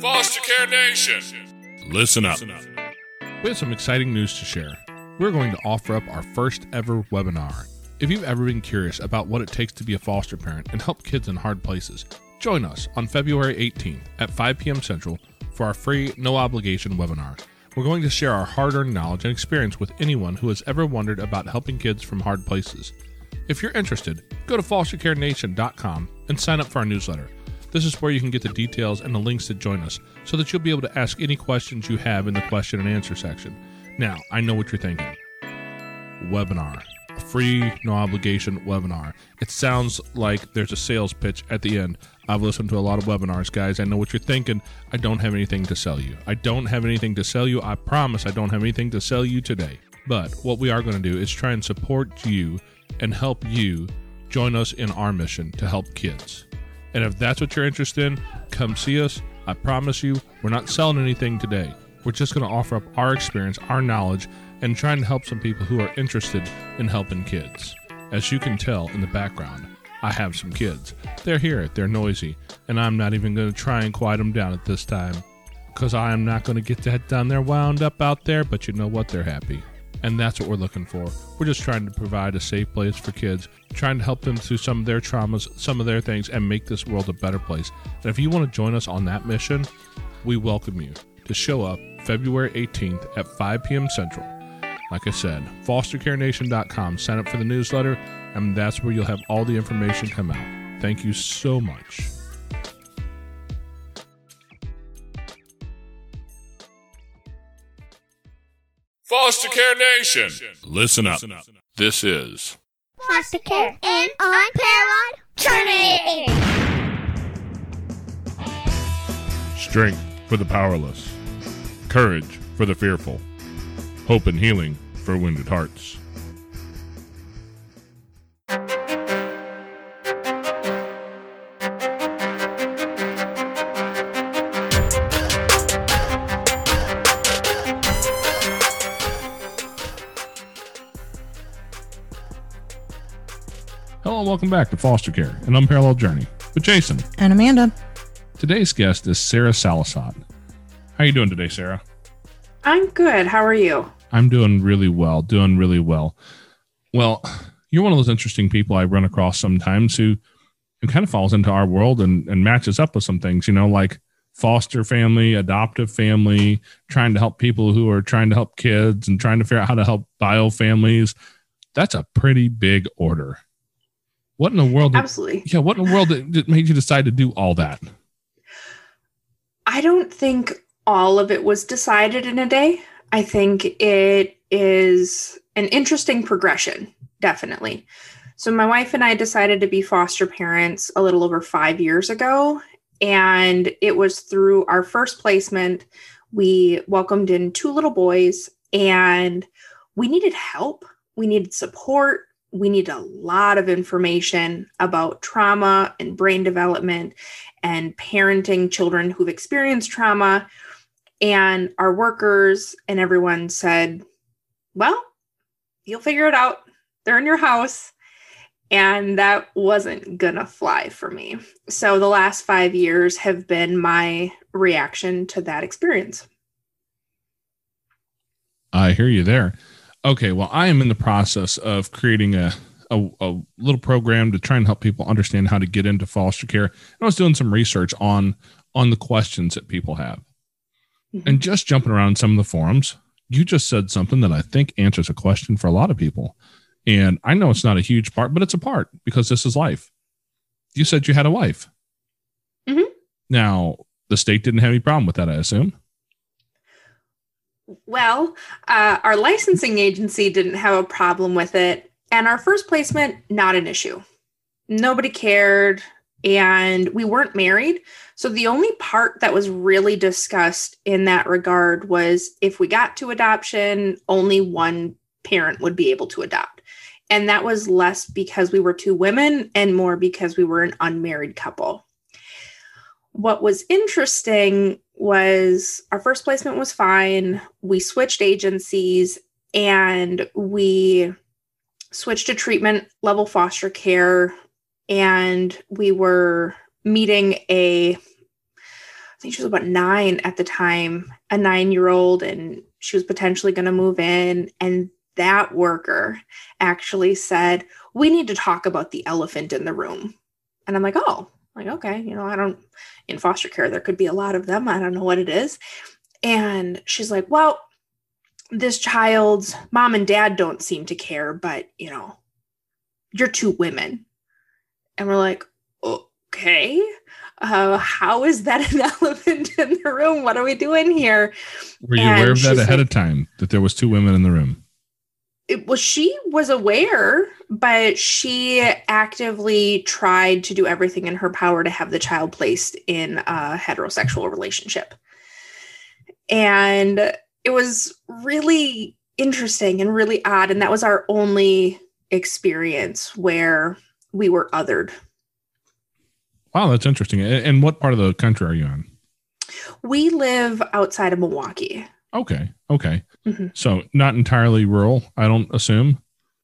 Foster Care Nation. Listen up. We have some exciting news to share. We're going to offer up our first ever webinar. If you've ever been curious about what it takes to be a foster parent and help kids in hard places, join us on February 18th at 5 p.m. Central for our free, no obligation webinar. We're going to share our hard earned knowledge and experience with anyone who has ever wondered about helping kids from hard places. If you're interested, go to fostercarenation.com and sign up for our newsletter. This is where you can get the details and the links to join us so that you'll be able to ask any questions you have in the question and answer section. Now, I know what you're thinking. Webinar. A free, no obligation webinar. It sounds like there's a sales pitch at the end. I've listened to a lot of webinars, guys. I know what you're thinking. I don't have anything to sell you. I don't have anything to sell you. I promise I don't have anything to sell you today. But what we are going to do is try and support you and help you join us in our mission to help kids. And if that's what you're interested in, come see us. I promise you, we're not selling anything today. We're just going to offer up our experience, our knowledge, and trying to help some people who are interested in helping kids. As you can tell in the background, I have some kids. They're here, they're noisy, and I'm not even going to try and quiet them down at this time. Because I am not going to get that down there wound up out there, but you know what? They're happy. And that's what we're looking for. We're just trying to provide a safe place for kids, trying to help them through some of their traumas, some of their things, and make this world a better place. And if you want to join us on that mission, we welcome you to show up February 18th at 5 p.m. Central. Like I said, fostercarenation.com. Sign up for the newsletter, and that's where you'll have all the information come out. Thank you so much. Foster Care Nation. Listen up. This is foster care and unparalleled journey. Strength for the powerless, courage for the fearful, hope and healing for wounded hearts. Hello and welcome back to Foster Care, an unparalleled journey with Jason. And Amanda. Today's guest is Sarah Salasot. How are you doing today, Sarah? I'm good. How are you? I'm doing really well, doing really well. Well, you're one of those interesting people I run across sometimes who who kind of falls into our world and, and matches up with some things, you know, like foster family, adoptive family, trying to help people who are trying to help kids and trying to figure out how to help bio families. That's a pretty big order. What in the world? Did, Absolutely. Yeah, what in the world that, that made you decide to do all that? I don't think all of it was decided in a day. I think it is an interesting progression, definitely. So, my wife and I decided to be foster parents a little over five years ago. And it was through our first placement. We welcomed in two little boys, and we needed help. We needed support. We need a lot of information about trauma and brain development and parenting children who've experienced trauma. And our workers and everyone said, Well, you'll figure it out. They're in your house. And that wasn't gonna fly for me. So the last five years have been my reaction to that experience. I hear you there. Okay, well, I am in the process of creating a, a, a little program to try and help people understand how to get into foster care. And I was doing some research on on the questions that people have, Mm-hmm. and just jumping around some of the forums. You just said something that I think answers a question for a lot of people, and I know it's not a huge part, but it's a part because this is life. You said you had a wife. Mhm. Now the state didn't have any problem with that, I assume. Well, uh, our licensing agency didn't have a problem with it. And our first placement, not an issue. Nobody cared. And we weren't married. So the only part that was really discussed in that regard was if we got to adoption, only one parent would be able to adopt. And that was less because we were two women and more because we were an unmarried couple. What was interesting was our first placement was fine. We switched agencies and we switched to treatment level foster care and we were meeting a, I think she was about nine at the time, a nine year old, and she was potentially going to move in. And that worker actually said, We need to talk about the elephant in the room. And I'm like, Oh, like, okay, you know, I don't, in foster care, there could be a lot of them. I don't know what it is. And she's like, Well, this child's mom and dad don't seem to care, but, you know, you're two women. And we're like, Okay uh, how is that an elephant in the room? What are we doing here? Were you and aware of that ahead like, of time that there was two women in the room? It well, she was aware, but she actively tried to do everything in her power to have the child placed in a heterosexual relationship. And it was really interesting and really odd. And that was our only experience where we were othered Wow, that's interesting. And what part of the country are you in? We live outside of Milwaukee. Okay. Okay. Mm-hmm. So not entirely rural, I don't assume.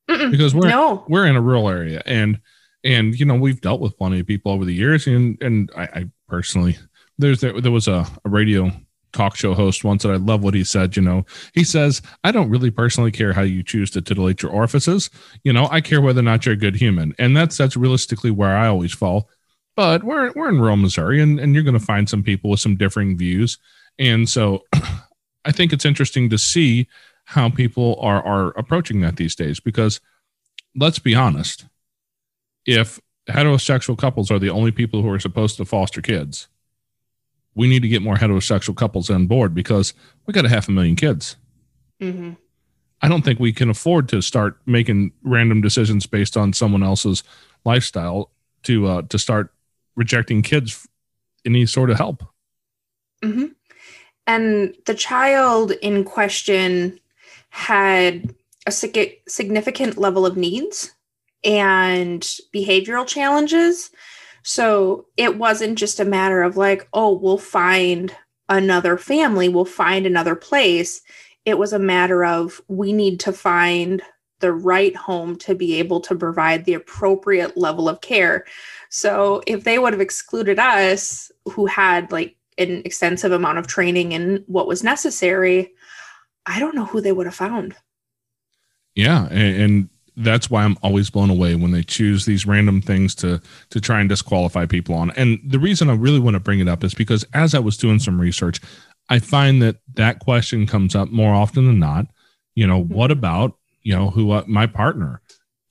Mm-mm. Because we're no. we're in a rural area and and you know, we've dealt with plenty of people over the years and and I, I personally there's there, there was a, a radio talk show host once that I love what he said. You know, he says, I don't really personally care how you choose to titillate your orifices. You know, I care whether or not you're a good human. And that's that's realistically where I always fall. But we're we're in rural Missouri, and, and you're going to find some people with some differing views. And so, I think it's interesting to see how people are are approaching that these days. Because let's be honest, if heterosexual couples are the only people who are supposed to foster kids, we need to get more heterosexual couples on board because we got a half a million kids. Mm-hmm. I don't think we can afford to start making random decisions based on someone else's lifestyle to uh, to start rejecting kids any sort of help. Mm-hmm. And the child in question had a significant level of needs and behavioral challenges. So it wasn't just a matter of like, oh, we'll find another family, we'll find another place. It was a matter of we need to find the right home to be able to provide the appropriate level of care. So if they would have excluded us, who had like an extensive amount of training in what was necessary, I don't know who they would have found. Yeah, and, and that's why I'm always blown away when they choose these random things to to try and disqualify people on. And the reason I really want to bring it up is because as I was doing some research, I find that that question comes up more often than not. You know, mm-hmm. what about you know who uh, my partner?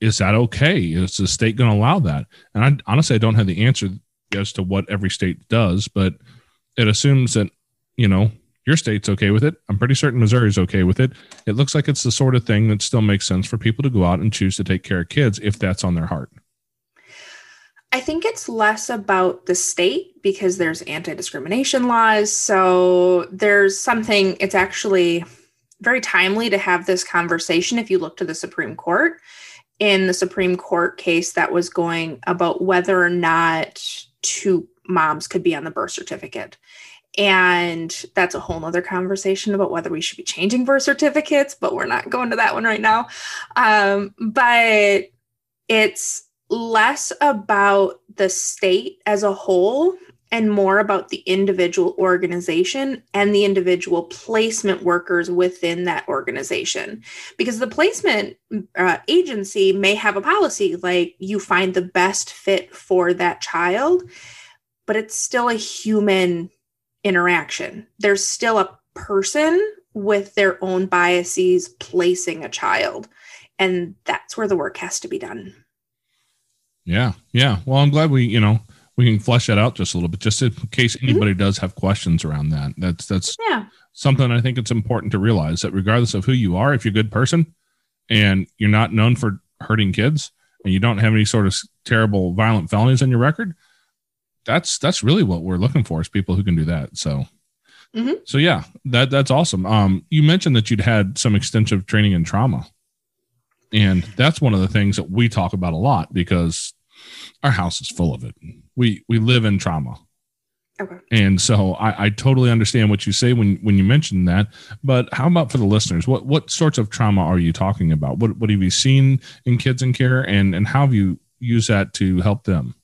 is that okay? Is the state going to allow that? And I honestly I don't have the answer as to what every state does, but it assumes that you know your state's okay with it. I'm pretty certain Missouri's okay with it. It looks like it's the sort of thing that still makes sense for people to go out and choose to take care of kids if that's on their heart. I think it's less about the state because there's anti discrimination laws. So there's something, it's actually very timely to have this conversation if you look to the Supreme Court in the Supreme Court case that was going about whether or not two moms could be on the birth certificate. And that's a whole nother conversation about whether we should be changing birth certificates, but we're not going to that one right now. Um, but it's less about the state as a whole and more about the individual organization and the individual placement workers within that organization. Because the placement uh, agency may have a policy like you find the best fit for that child, but it's still a human interaction. There's still a person with their own biases placing a child. And that's where the work has to be done. Yeah. Yeah. Well, I'm glad we, you know, we can flesh that out just a little bit, just in case mm-hmm. anybody mm-hmm. does have questions around that. That's that's yeah. something I think it's important to realize that regardless of who you are, if you're a good person and you're not known for hurting kids and you don't have any sort of terrible violent felonies on your record, that's that's really what we're looking for is people who can do that. So mm-hmm. so yeah, that that's awesome. Um, you mentioned that you'd had some extensive training in trauma. And that's one of the things that we talk about a lot because our house is full of it. We we live in trauma. Okay. And so I, I totally understand what you say when when you mention that. But how about for the listeners? What what sorts of trauma are you talking about? What what have you seen in kids in care and and how have you used that to help them?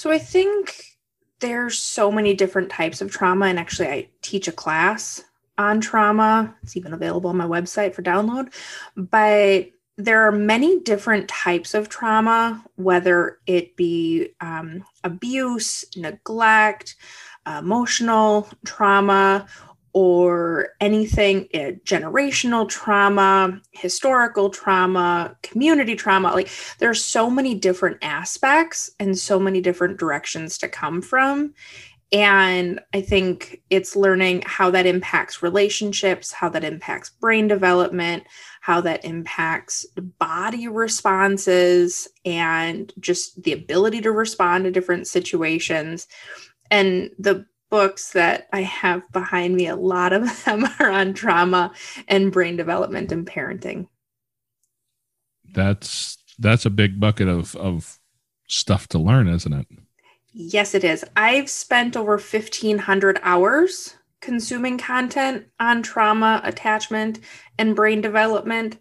So I think there's so many different types of trauma. And actually, I teach a class on trauma. It's even available on my website for download. But there are many different types of trauma, whether it be um, abuse, neglect, emotional trauma, or anything uh, generational trauma, historical trauma, community trauma. Like there's so many different aspects and so many different directions to come from. And I think it's learning how that impacts relationships, how that impacts brain development, how that impacts body responses, and just the ability to respond to different situations. And the books that I have behind me, a lot of them are on trauma and brain development and parenting. That's that's a big bucket of of stuff to learn, isn't it? Yes, it is. I've spent over 1500 hours consuming content on trauma, attachment, and brain development,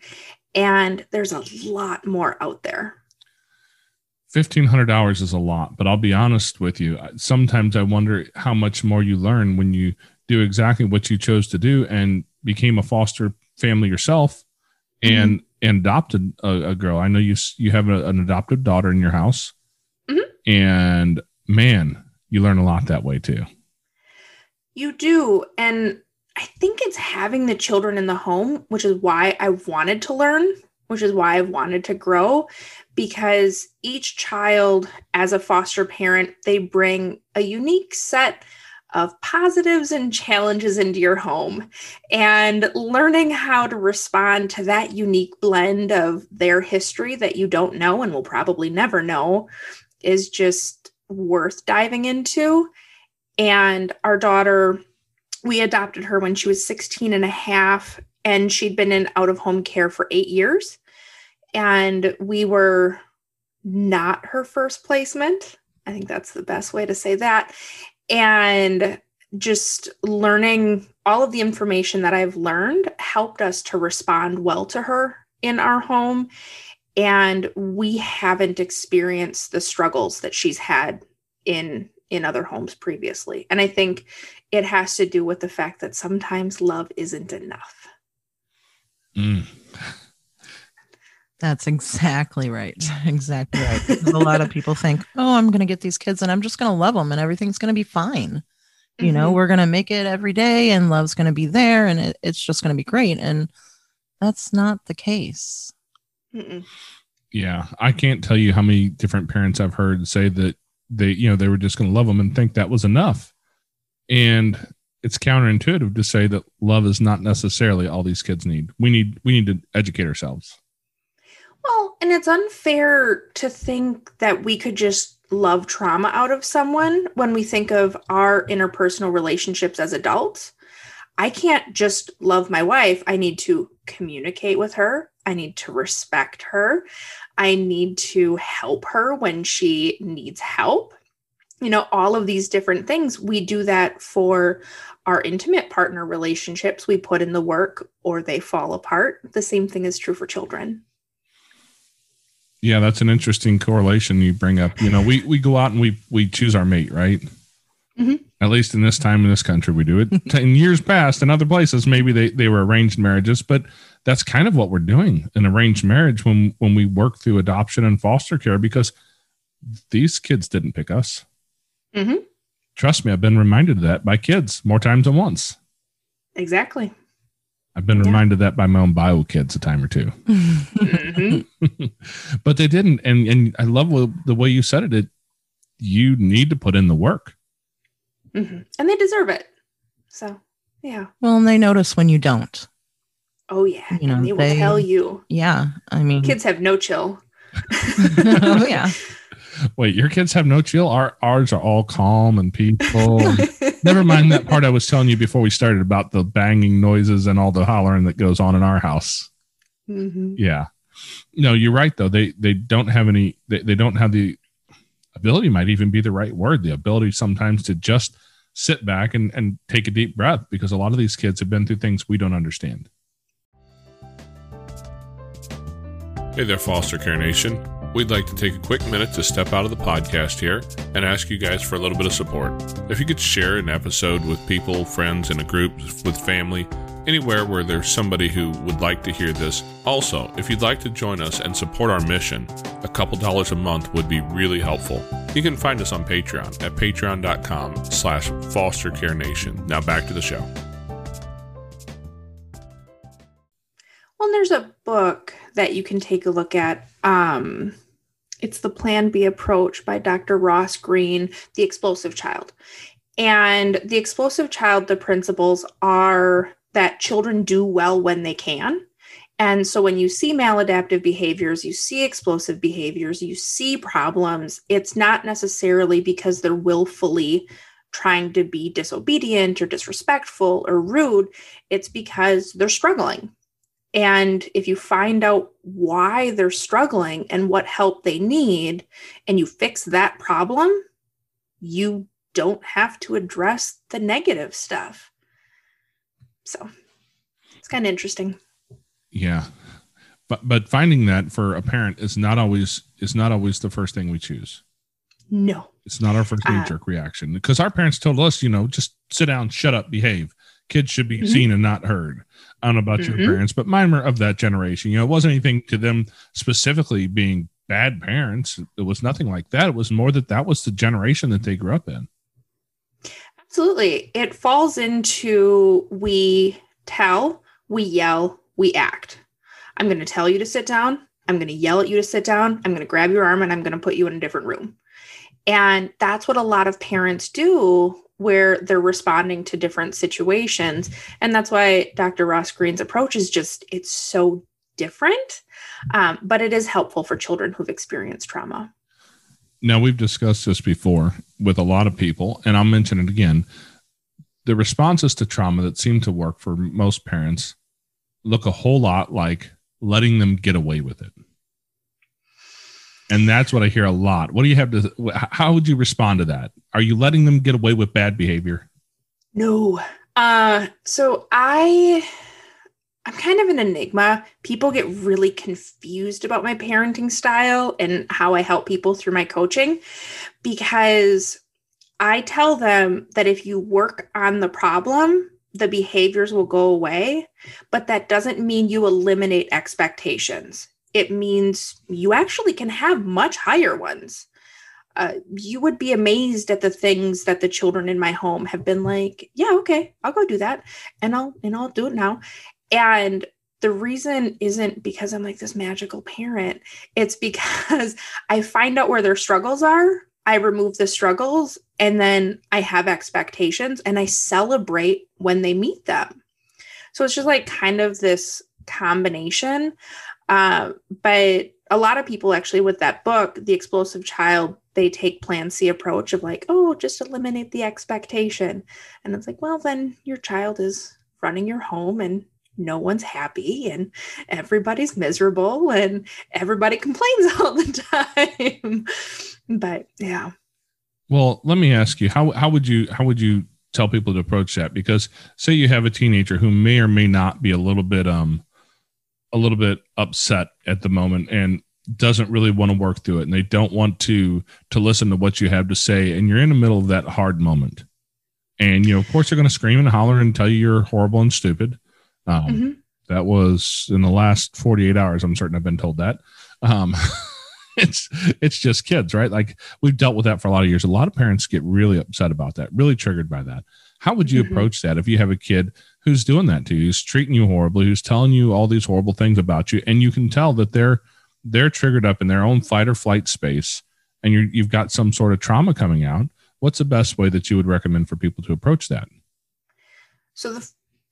and there's a lot more out there. 1500 hours is a lot but i'll be honest with you. Sometimes i wonder how much more you learn when you do exactly what you chose to do and became a foster family yourself and mm-hmm. and adopted a, a, girl. I know you you have a, an adopted daughter in your house. Mm-hmm. and man you learn a lot that way too. You do. And i think it's having the children in the home which is why i wanted to learn which is why i've wanted to grow because each child, as a foster parent, they bring a unique set of positives and challenges into your home. And learning how to respond to that unique blend of their history that you don't know and will probably never know is just worth diving into. And our daughter, we adopted her when she was 16 and a half, and she'd been in out of home care for eight years and we were not her first placement. I think that's the best way to say that. And just learning all of the information that I've learned helped us to respond well to her in our home. And we haven't experienced the struggles that she's had in in other homes previously. And I think it has to do with the fact that sometimes love isn't enough. Mm. That's exactly right. Exactly right. a lot of people think, oh, I'm going to get these kids and I'm just going to love them and everything's going to be fine. Mm-hmm. You know, mm-hmm. we're going to make it every day and love's going to be there and it, it's just going to be great. And that's not the case. Mm-mm. Yeah. I can't tell you how many different parents I've heard say that they, you know, they were just going to love them and think that was enough. And it's counterintuitive to say that love is not necessarily all these kids need. We need, we need to educate ourselves. Well, and it's unfair to think that we could just love trauma out of someone when we think of our interpersonal relationships as adults. I can't just love my wife. I need to communicate with her. I need to respect her. I need to help her when she needs help. You know, all of these different things. We do that for our intimate partner relationships. We put in the work or they fall apart. The same thing is true for children. Yeah, that's an interesting correlation you bring up. You know, we we go out and we we choose our mate, right? Mm-hmm. At least in this time in this country, we do it. in years past, in other places, maybe they they were arranged marriages, but that's kind of what we're doing an arranged marriage when when we work through adoption and foster care because these kids didn't pick us. Mm-hmm. Trust me, I've been reminded of that by kids more times than once. Exactly. I've been yeah. reminded that by my own bio kids a time or 2 mm-hmm. but they didn't. And and I love the way you said it. It you need to put in the work, mm-hmm. and they deserve it. So yeah. Well, and they notice when you don't. Oh yeah, you know and they will they, tell you. Yeah, I mean, kids have no chill. oh yeah. Wait, your kids have no chill? Our ours are all calm and peaceful. Never mind that part I was telling you before we started about the banging noises and all the hollering that goes on in our house. Mm-hmm. Yeah. No, you're right though. They they don't have any they, they don't have the ability might even be the right word, the ability sometimes to just sit back and, and take a deep breath because a lot of these kids have been through things we don't understand. Hey there, Foster Care Nation. We'd like to take a quick minute to step out of the podcast here and ask you guys for a little bit of support. If you could share an episode with people, friends, in a group, with family, anywhere where there's somebody who would like to hear this. Also, if you'd like to join us and support our mission, a couple dollars a month would be really helpful. You can find us on Patreon at patreon.com slash fostercarenation. Now back to the show. Well, there's a book that you can take a look at. Um, it's the Plan B approach by Dr. Ross Greene, The Explosive Child. And the explosive child, the principles are that children do well when they can. And so when you see maladaptive behaviors, you see explosive behaviors, you see problems, it's not necessarily because they're willfully trying to be disobedient or disrespectful or rude. It's because they're struggling. And if you find out why they're struggling and what help they need, and you fix that problem, you don't have to address the negative stuff. So it's kind of interesting. Yeah. But but finding that for a parent is not always is not always the first thing we choose. No. It's not our first knee jerk uh, reaction because our parents told us, you know, just sit down, shut up, behave. Kids should be mm-hmm. seen and not heard. I don't know about mm-hmm. your parents, but mine were of that generation. You know, it wasn't anything to them specifically being bad parents. It was nothing like that. It was more that that was the generation that they grew up in. Absolutely. It falls into we tell, we yell, we act. I'm going to tell you to sit down. I'm going to yell at you to sit down. I'm going to grab your arm and I'm going to put you in a different room. And that's what a lot of parents do where they're responding to different situations. And that's why Dr. Ross Greene's approach is just, it's so different. Um, but it is helpful for children who've experienced trauma. Now, we've discussed this before with a lot of people, and I'll mention it again. The responses to trauma that seem to work for most parents look a whole lot like letting them get away with it. And that's what I hear a lot. What do you have to, how would you respond to that? Are you letting them get away with bad behavior? No. Uh, so I, I'm kind of an enigma. People get really confused about my parenting style and how I help people through my coaching because I tell them that if you work on the problem, the behaviors will go away, but that doesn't mean you eliminate expectations. It means you actually can have much higher ones. Uh, you would be amazed at the things that the children in my home have been like, yeah, okay, I'll go do that, and I'll and I'll do it now. And the reason isn't because I'm like this magical parent. It's because I find out where their struggles are. I remove the struggles and then I have expectations and I celebrate when they meet them. So it's just like kind of this combination. Uh, but a lot of people actually with that book, The Explosive Child, they take plan C approach of like, oh, just eliminate the expectation. And it's like, well, then your child is running your home and no one's happy and everybody's miserable and everybody complains all the time. but yeah. Well, let me ask you, how how would you how would you tell people to approach that? Because say you have a teenager who may or may not be a little bit um a little bit upset at the moment and doesn't really want to work through it and they don't want to to listen to what you have to say and you're in the middle of that hard moment and you know of course they're going to scream and holler and tell you you're horrible and stupid um, mm-hmm. That was in the last 48 hours. I'm certain I've been told that. Um, it's it's just kids, right? Like we've dealt with that for a lot of years. A lot of parents get really upset about that, really triggered by that. How would you mm-hmm. approach that if you have a kid who's doing that to you, who's treating you horribly, who's telling you all these horrible things about you, and you can tell that they're they're triggered up in their own fight or flight space, and you you've got some sort of trauma coming out. What's the best way that you would recommend for people to approach that? So the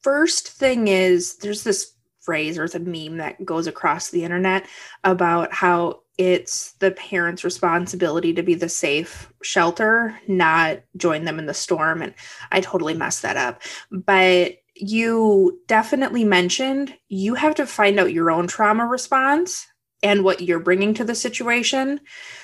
first thing is there's this phrase or it's a meme that goes across the internet about how it's the parents' responsibility to be the safe shelter, not join them in the storm. And I totally messed that up. But you definitely mentioned you have to find out your own trauma response and what you're bringing to the situation.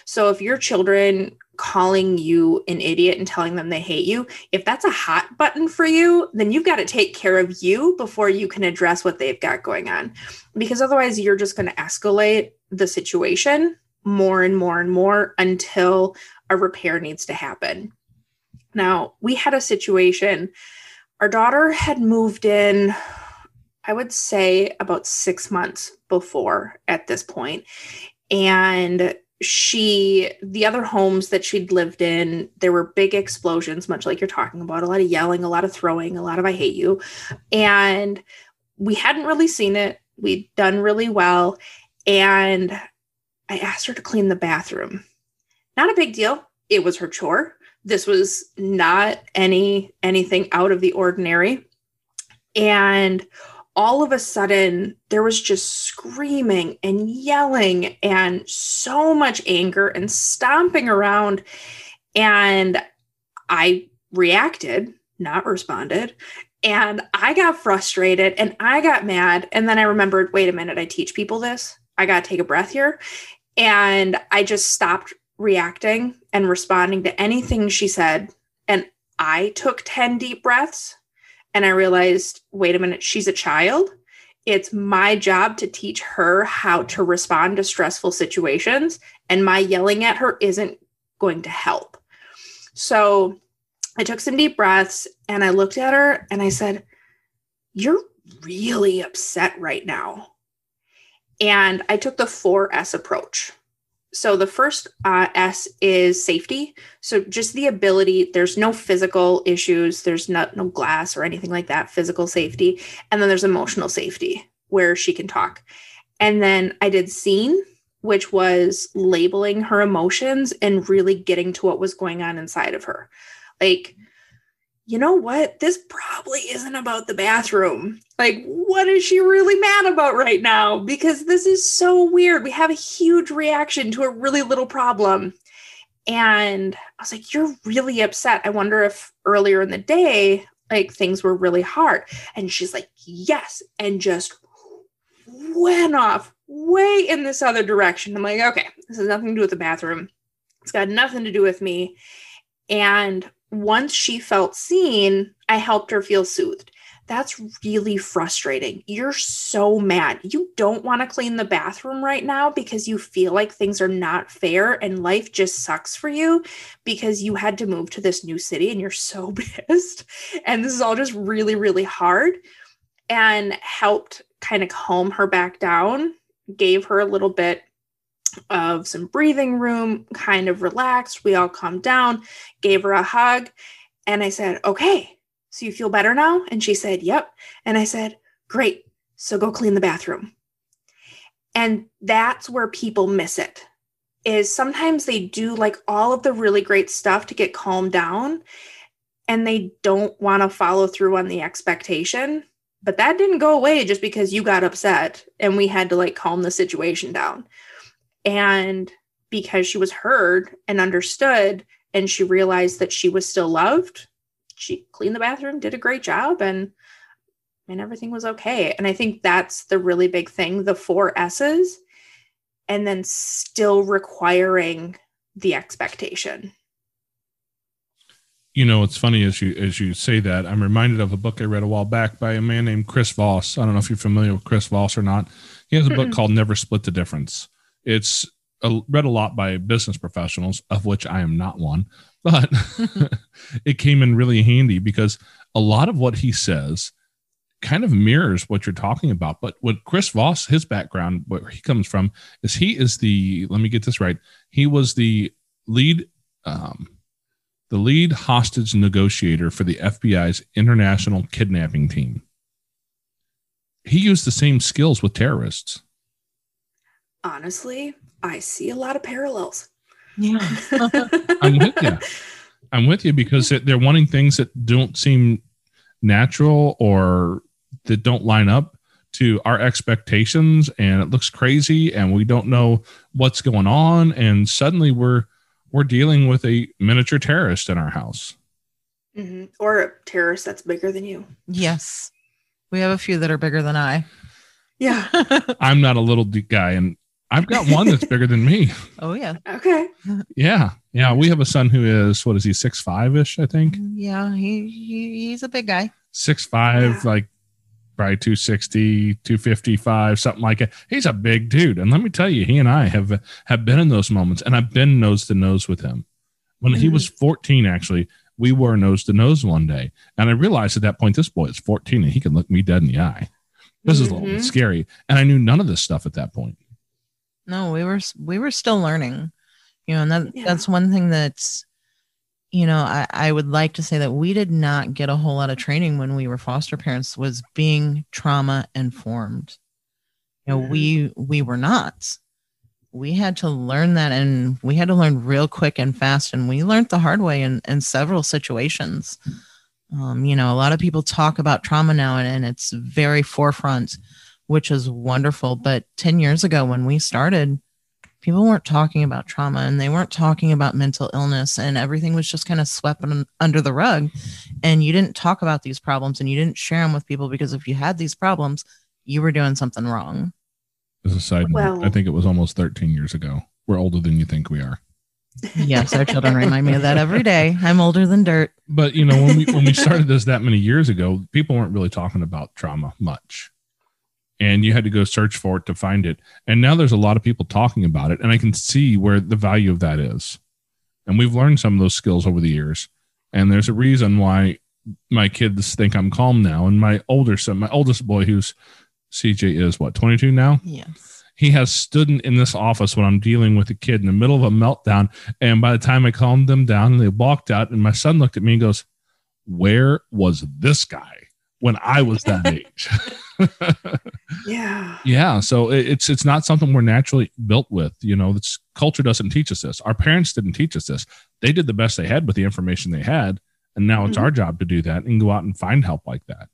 So if your children calling you an idiot and telling them they hate you, if that's a hot button for you, then you've got to take care of you before you can address what they've got going on. Because otherwise, you're just going to escalate the situation more and more and more until a repair needs to happen. Now, we had a situation, our daughter had moved in, I would say about six months before at this point, And she, the other homes that she'd lived in, there were big explosions, much like you're talking about, a lot of yelling, a lot of throwing, a lot of I hate you. And we hadn't really seen it. We'd done really well. And I asked her to clean the bathroom. Not a big deal. It was her chore. This was not any anything out of the ordinary. And all of a sudden there was just screaming and yelling and so much anger and stomping around and I reacted, not responded. And I got frustrated and I got mad. And then I remembered wait a minute, I teach people this. I got to take a breath here. And I just stopped reacting and responding to anything she said. And I took 10 deep breaths and I realized wait a minute, she's a child. It's my job to teach her how to respond to stressful situations. And my yelling at her isn't going to help. So I took some deep breaths and I looked at her and I said, You're really upset right now. And I took the 4S approach. So the first uh, S is safety. So just the ability, there's no physical issues, there's not no glass or anything like that, physical safety. And then there's emotional safety where she can talk. And then I did seen, which was labeling her emotions and really getting to what was going on inside of her. Like, you know what? This probably isn't about the bathroom. Like, what is she really mad about right now? Because this is so weird. We have a huge reaction to a really little problem. And I was like, You're really upset. I wonder if earlier in the day, like things were really hard. And she's like, Yes. And just went off way in this other direction. I'm like, Okay, this has nothing to do with the bathroom. It's got nothing to do with me. And once she felt seen, I helped her feel soothed. That's really frustrating. You're so mad. You don't want to clean the bathroom right now because you feel like things are not fair and life just sucks for you because you had to move to this new city and you're so pissed. And this is all just really, really hard. And helped kind of calm her back down, gave her a little bit of some breathing room, kind of relaxed. We all calmed down, gave her a hug, and I said, Okay, so you feel better now? And she said, Yep. And I said, Great. So go clean the bathroom. And that's where people miss it. Is sometimes they do like all of the really great stuff to get calmed down and they don't want to follow through on the expectation. But that didn't go away just because you got upset and we had to like calm the situation down. And because she was heard and understood, and she realized that she was still loved, she cleaned the bathroom, did a great job, and and everything was okay. And I think that's the really big thing, the four S's, and then still requiring the expectation. You know, it's funny as you as you say that. I'm reminded of a book I read a while back by a man named Chris Voss. I don't know if you're familiar with Chris Voss or not. He has a book called Never Split the Difference. It's a, read a lot by business professionals, of which I am not one, but it came in really handy because a lot of what he says kind of mirrors what you're talking about. But what Chris Voss, his background, where he comes from, is he is the let me get this right. He was the lead, um, the lead hostage negotiator for the FBI's international kidnapping team. He used the same skills with terrorists honestly, I see a lot of parallels. Yeah. I'm with you. I'm with you because they're wanting things that don't seem natural or that don't line up to our expectations and it looks crazy and we don't know what's going on and suddenly we're we're dealing with a miniature terrorist in our house mm-hmm. or a terrorist that's bigger than you yes we have a few that are bigger than i yeah i'm not a little guy and I've got one that's bigger than me. Oh yeah. Okay. Yeah. Yeah. We have a son who is what is he, six five ish, I think? Yeah, he, he he's a big guy. Six five, Yeah. like probably 260, 255, something like it. He's a big dude. And let me tell you, he and I have have been in those moments and I've been nose to nose with him. When he was 14, actually, we were nose to nose one day. And I realized at that point, this boy is 14 and he can look me dead in the eye. This is a little bit Mhm. scary. And I knew none of this stuff at that point. No, we were we were still learning. You know, and that Yeah. that's one thing that's you know, I, I would like to say that we did not get a whole lot of training when we were foster parents was being trauma informed. You know, Mhm. we we were not. We had to learn that and we had to learn real quick and fast. And we learned the hard way in, in several situations. Um, you know, a lot of people talk about trauma now and, and it's very forefront, which is wonderful. But 10 years ago when we started, people weren't talking about trauma and they weren't talking about mental illness and everything was just kind of swept under the rug. And you didn't talk about these problems and you didn't share them with people because if you had these problems, you were doing something wrong. As a side note, Well- I think it was almost 13 years ago. We're older than you think we are. Yes, our children remind me of that every day. I'm older than dirt. But you know, when we when we started this that many years ago, people weren't really talking about trauma much. And you had to go search for it to find it. And now there's a lot of people talking about it. And I can see where the value of that is. And we've learned some of those skills over the years. And there's a reason why my kids think I'm calm now. And my older son, my oldest boy, who's CJ is what, 22 now? Yes. he has stood in, in this office when I'm dealing with a kid in the middle of a meltdown. And by the time I calmed them down, they walked out, and my son looked at me and goes, Where was this guy when I was that age? Yeah. yeah. So it's it's not something we're naturally built with. You know, it's culture doesn't teach us this. Our parents didn't teach us this. They did the best they had with the information they had. And now it's Mhm. our job to do that and go out and find help like that.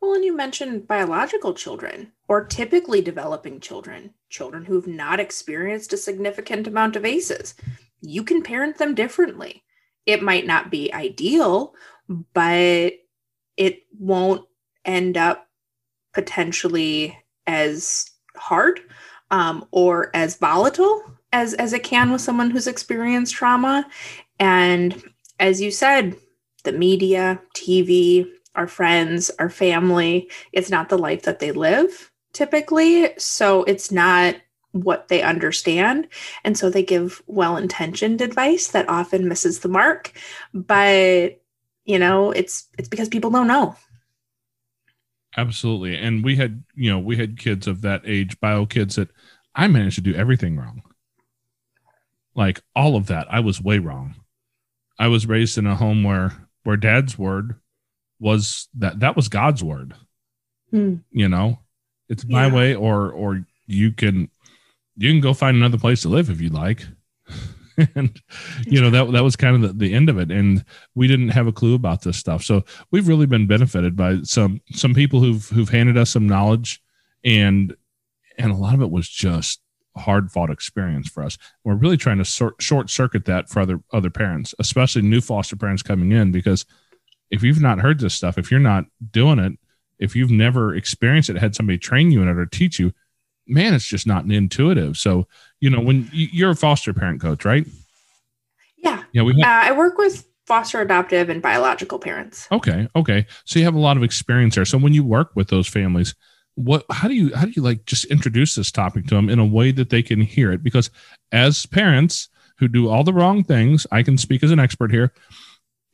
Well, and you mentioned biological children or typically developing children, children who've not experienced a significant amount of ACEs. You can parent them differently. It might not be ideal, but it won't end up potentially as hard um, or as volatile as as it can with someone who's experienced trauma. And as you said, the media, TV, our friends, our family, it's not the life that they live typically. So it's not what they understand. And so they give well intentioned advice that often misses the mark. But you know, it's it's because people don't know. Absolutely. And we had, you know, we had kids of that age, bio kids that I managed to do everything wrong. Like all of that, I was way wrong. I was raised in a home where where dad's word was that that was God's word. Hmm. You know, it's my Yeah. way or or you can you can go find another place to live if you like. and you know that that was kind of the, the end of it. And we didn't have a clue about this stuff. So we've really been benefited by some some people who've who've handed us some knowledge and and a lot of it was just hard fought experience for us. We're really trying to sort, short circuit that for other other parents especially new foster parents coming in because if you've not heard this stuff if you're not doing it if you've never experienced it had somebody train you in it or teach you man it's just not intuitive so you know when you- you're a foster parent coach right Yeah. yeah we Uh, I work with foster adoptive and biological parents. Okay, okay. So you have a lot of experience there. So when you work with those families, what how do you how do you like just introduce this topic to them in a way that they can hear it? Because as parents who do all the wrong things, I can speak as an expert here.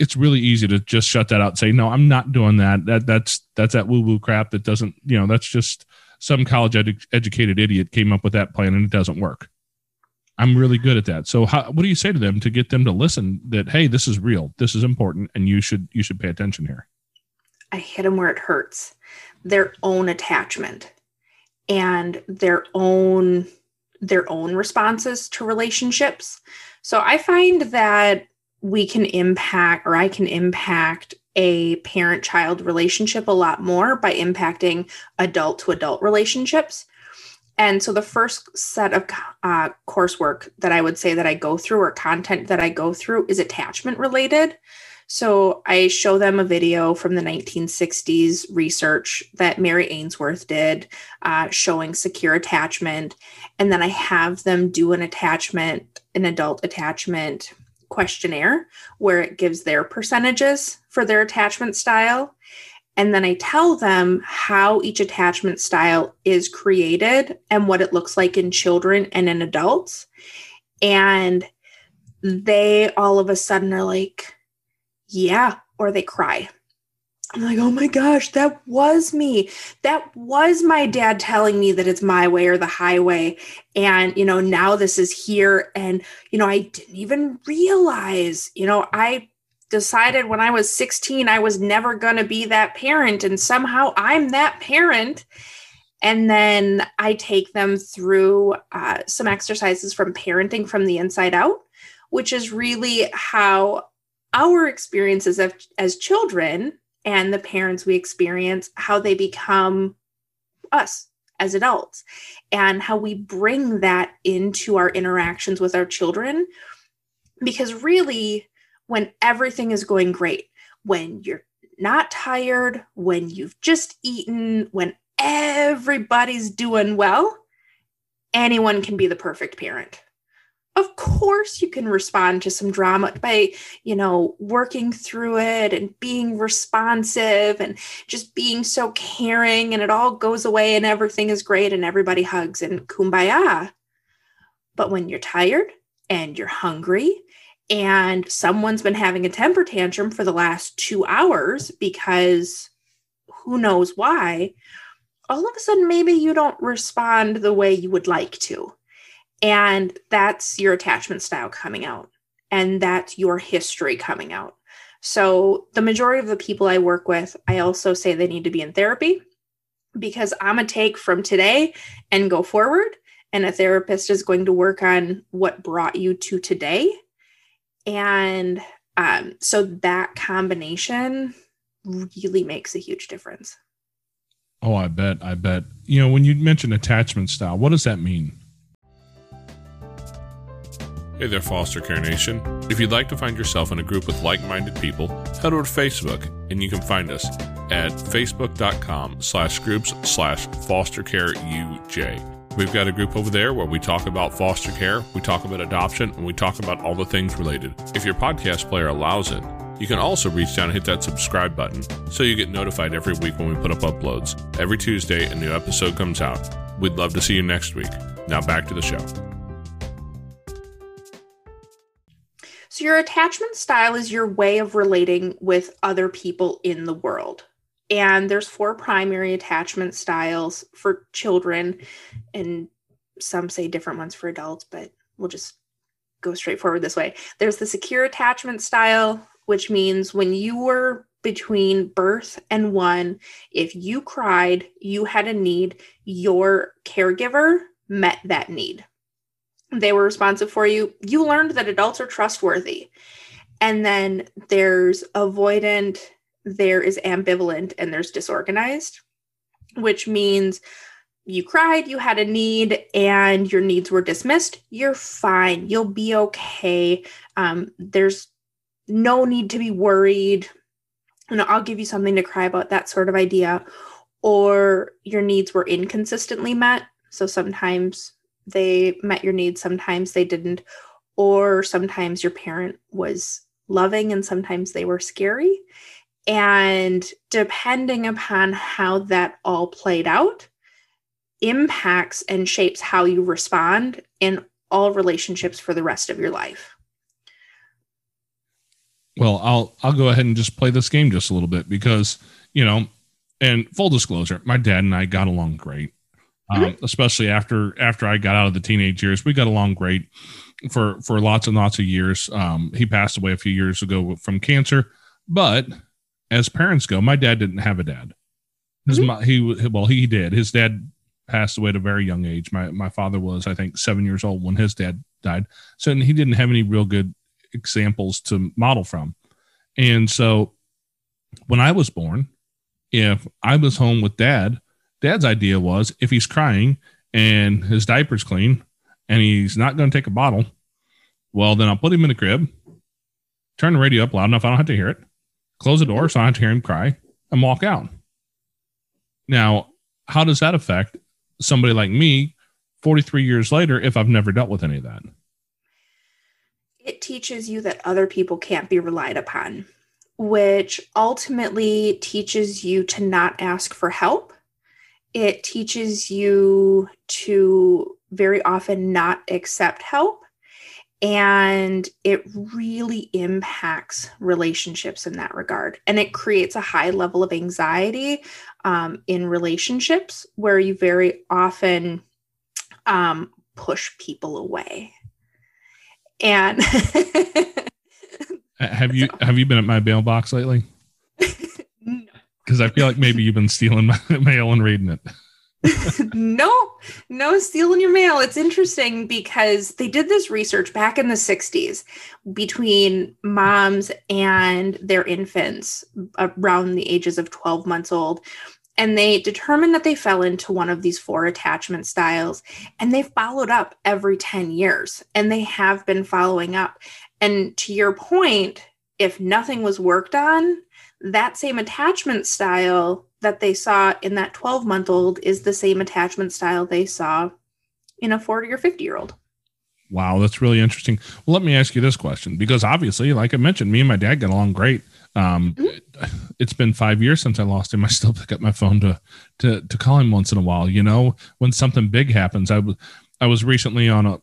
It's really easy to just shut that out and say, "No, I'm not doing that. That that's that's that woo woo crap that doesn't, you know, that's just some college edu- educated idiot came up with that plan and it doesn't work." I'm really good at that. So how, what do you say to them to get them to listen that hey, this is real, this is important, and you should you should pay attention here. I hit them where it hurts their own attachment and their own their own responses to relationships. So I find that we can impact or I can impact a parent child relationship a lot more by impacting adult to adult relationships. And so the first set of uh, coursework that I would say that I go through or content that I go through is attachment related. So I show them a video from the 1960s research that Mary Ainsworth did uh, showing secure attachment. And then I have them do an attachment, an adult attachment questionnaire where it gives their percentages for their attachment style. And then I tell them how each attachment style is created and what it looks like in children and in adults. And they all of a sudden are like, yeah, or they cry. I'm like, oh my gosh, that was me. That was my dad telling me that it's my way or the highway. And, you know, now this is here. And, you know, I didn't even realize, you know, I decided when I was 16, I was never going to be that parent. And somehow I'm that parent. And then I take them through uh, some exercises from parenting from the inside out, which is really how our experiences of, as children and the parents we experience, how they become us as adults, and how we bring that into our interactions with our children. Because really, when everything is going great, when you're not tired, when you've just eaten, when everybody's doing well, anyone can be the perfect parent of course you can respond to some drama by you know working through it and being responsive and just being so caring and it all goes away and everything is great and everybody hugs and kumbaya. But when you're tired and you're hungry and someone's been having a temper tantrum for the last 2 hours because who knows why all of a sudden maybe you don't respond the way you would like to and that's your attachment style coming out. And that's your history coming out. So, the majority of the people I work with, I also say they need to be in therapy because I'm to take from today and go forward. And a therapist is going to work on what brought you to today. And um, so that combination really makes a huge difference. Oh, I bet. I bet. You know, when you mention attachment style, what does that mean? Hey there, Foster Care Nation. If you'd like to find yourself in a group with like-minded people, head over to Facebook and you can find us at facebook.com slash groups slash foster care UJ. We've got a group over there where we talk about foster care, we talk about adoption, and we talk about all the things related. If your podcast player allows it, you can also reach down and hit that subscribe button so you get notified every week when we put up uploads. Every Tuesday, a new episode comes out. We'd love to see you next week. Now back to the show. So, your attachment style is your way of relating with other people in the world. And there's four primary attachment styles for children, and some say different ones for adults, but we'll just go straight forward this way. There's the secure attachment style, which means when you were between birth and one, if you cried, you had a need, your caregiver met that need they were responsive for you, you learned that adults are trustworthy. And then there's avoidant, there is ambivalent, and there's disorganized, which means you cried, you had a need, and your needs were dismissed. You're fine. You'll be okay. Um, there's no need to be worried. And I'll give you something to cry about, that sort of idea. Or your needs were inconsistently met. So sometimes they met your needs, sometimes they didn't, or sometimes your parent was loving and sometimes they were scary. And depending upon how that all played out, impacts and shapes how you respond in all relationships for the rest of your life. Well, I'll I'll go ahead and just play this game just a little bit because, you know, and full disclosure, my dad and I got along great um, mm-hmm. especially after after I got out of the teenage years. We got along great for for lots and lots of years. Um, he passed away a few years ago from cancer, but as parents go, my dad didn't have a dad. His mm-hmm. he well he did. His dad passed away at a very young age. My my father was I think seven years old when his dad died, so he didn't have any real good examples to model from. And so when I was born, if I was home with dad, Dad's idea was if he's crying and his diaper's clean and he's not going to take a bottle, well, then I'll put him in the crib, turn the radio up loud enough I don't have to hear it, close the door so I don't have to hear him cry, and walk out. Now, how does that affect somebody like me 43 years later if I've never dealt with any of that? It teaches you that other people can't be relied upon which ultimately teaches you to not ask for help. It teaches you to very often not accept help. And it really impacts relationships in that regard. And it creates a high level of anxiety um, in relationships where you very often um, push people away. And have you have you been at my mailbox lately? Because I feel like maybe you've been stealing my mail and reading it. no, no stealing your mail. It's interesting because they did this research back in the 60s between moms and their infants around the ages of 12 months old. And they determined that they fell into one of these four attachment styles. And they followed up every 10 years. And they have been following up. And to your point, if nothing was worked on, that same attachment style that they saw in that 12 month old is the same attachment style they saw in a 40 or 50 year old. Wow, that's really interesting. Well, let me ask you this question because obviously, like I mentioned, me and my dad get along great. Um, mm-hmm. It's been five years since I lost him. I still pick up my phone to to to call him once in a while. You know, when something big happens, I was I was recently on a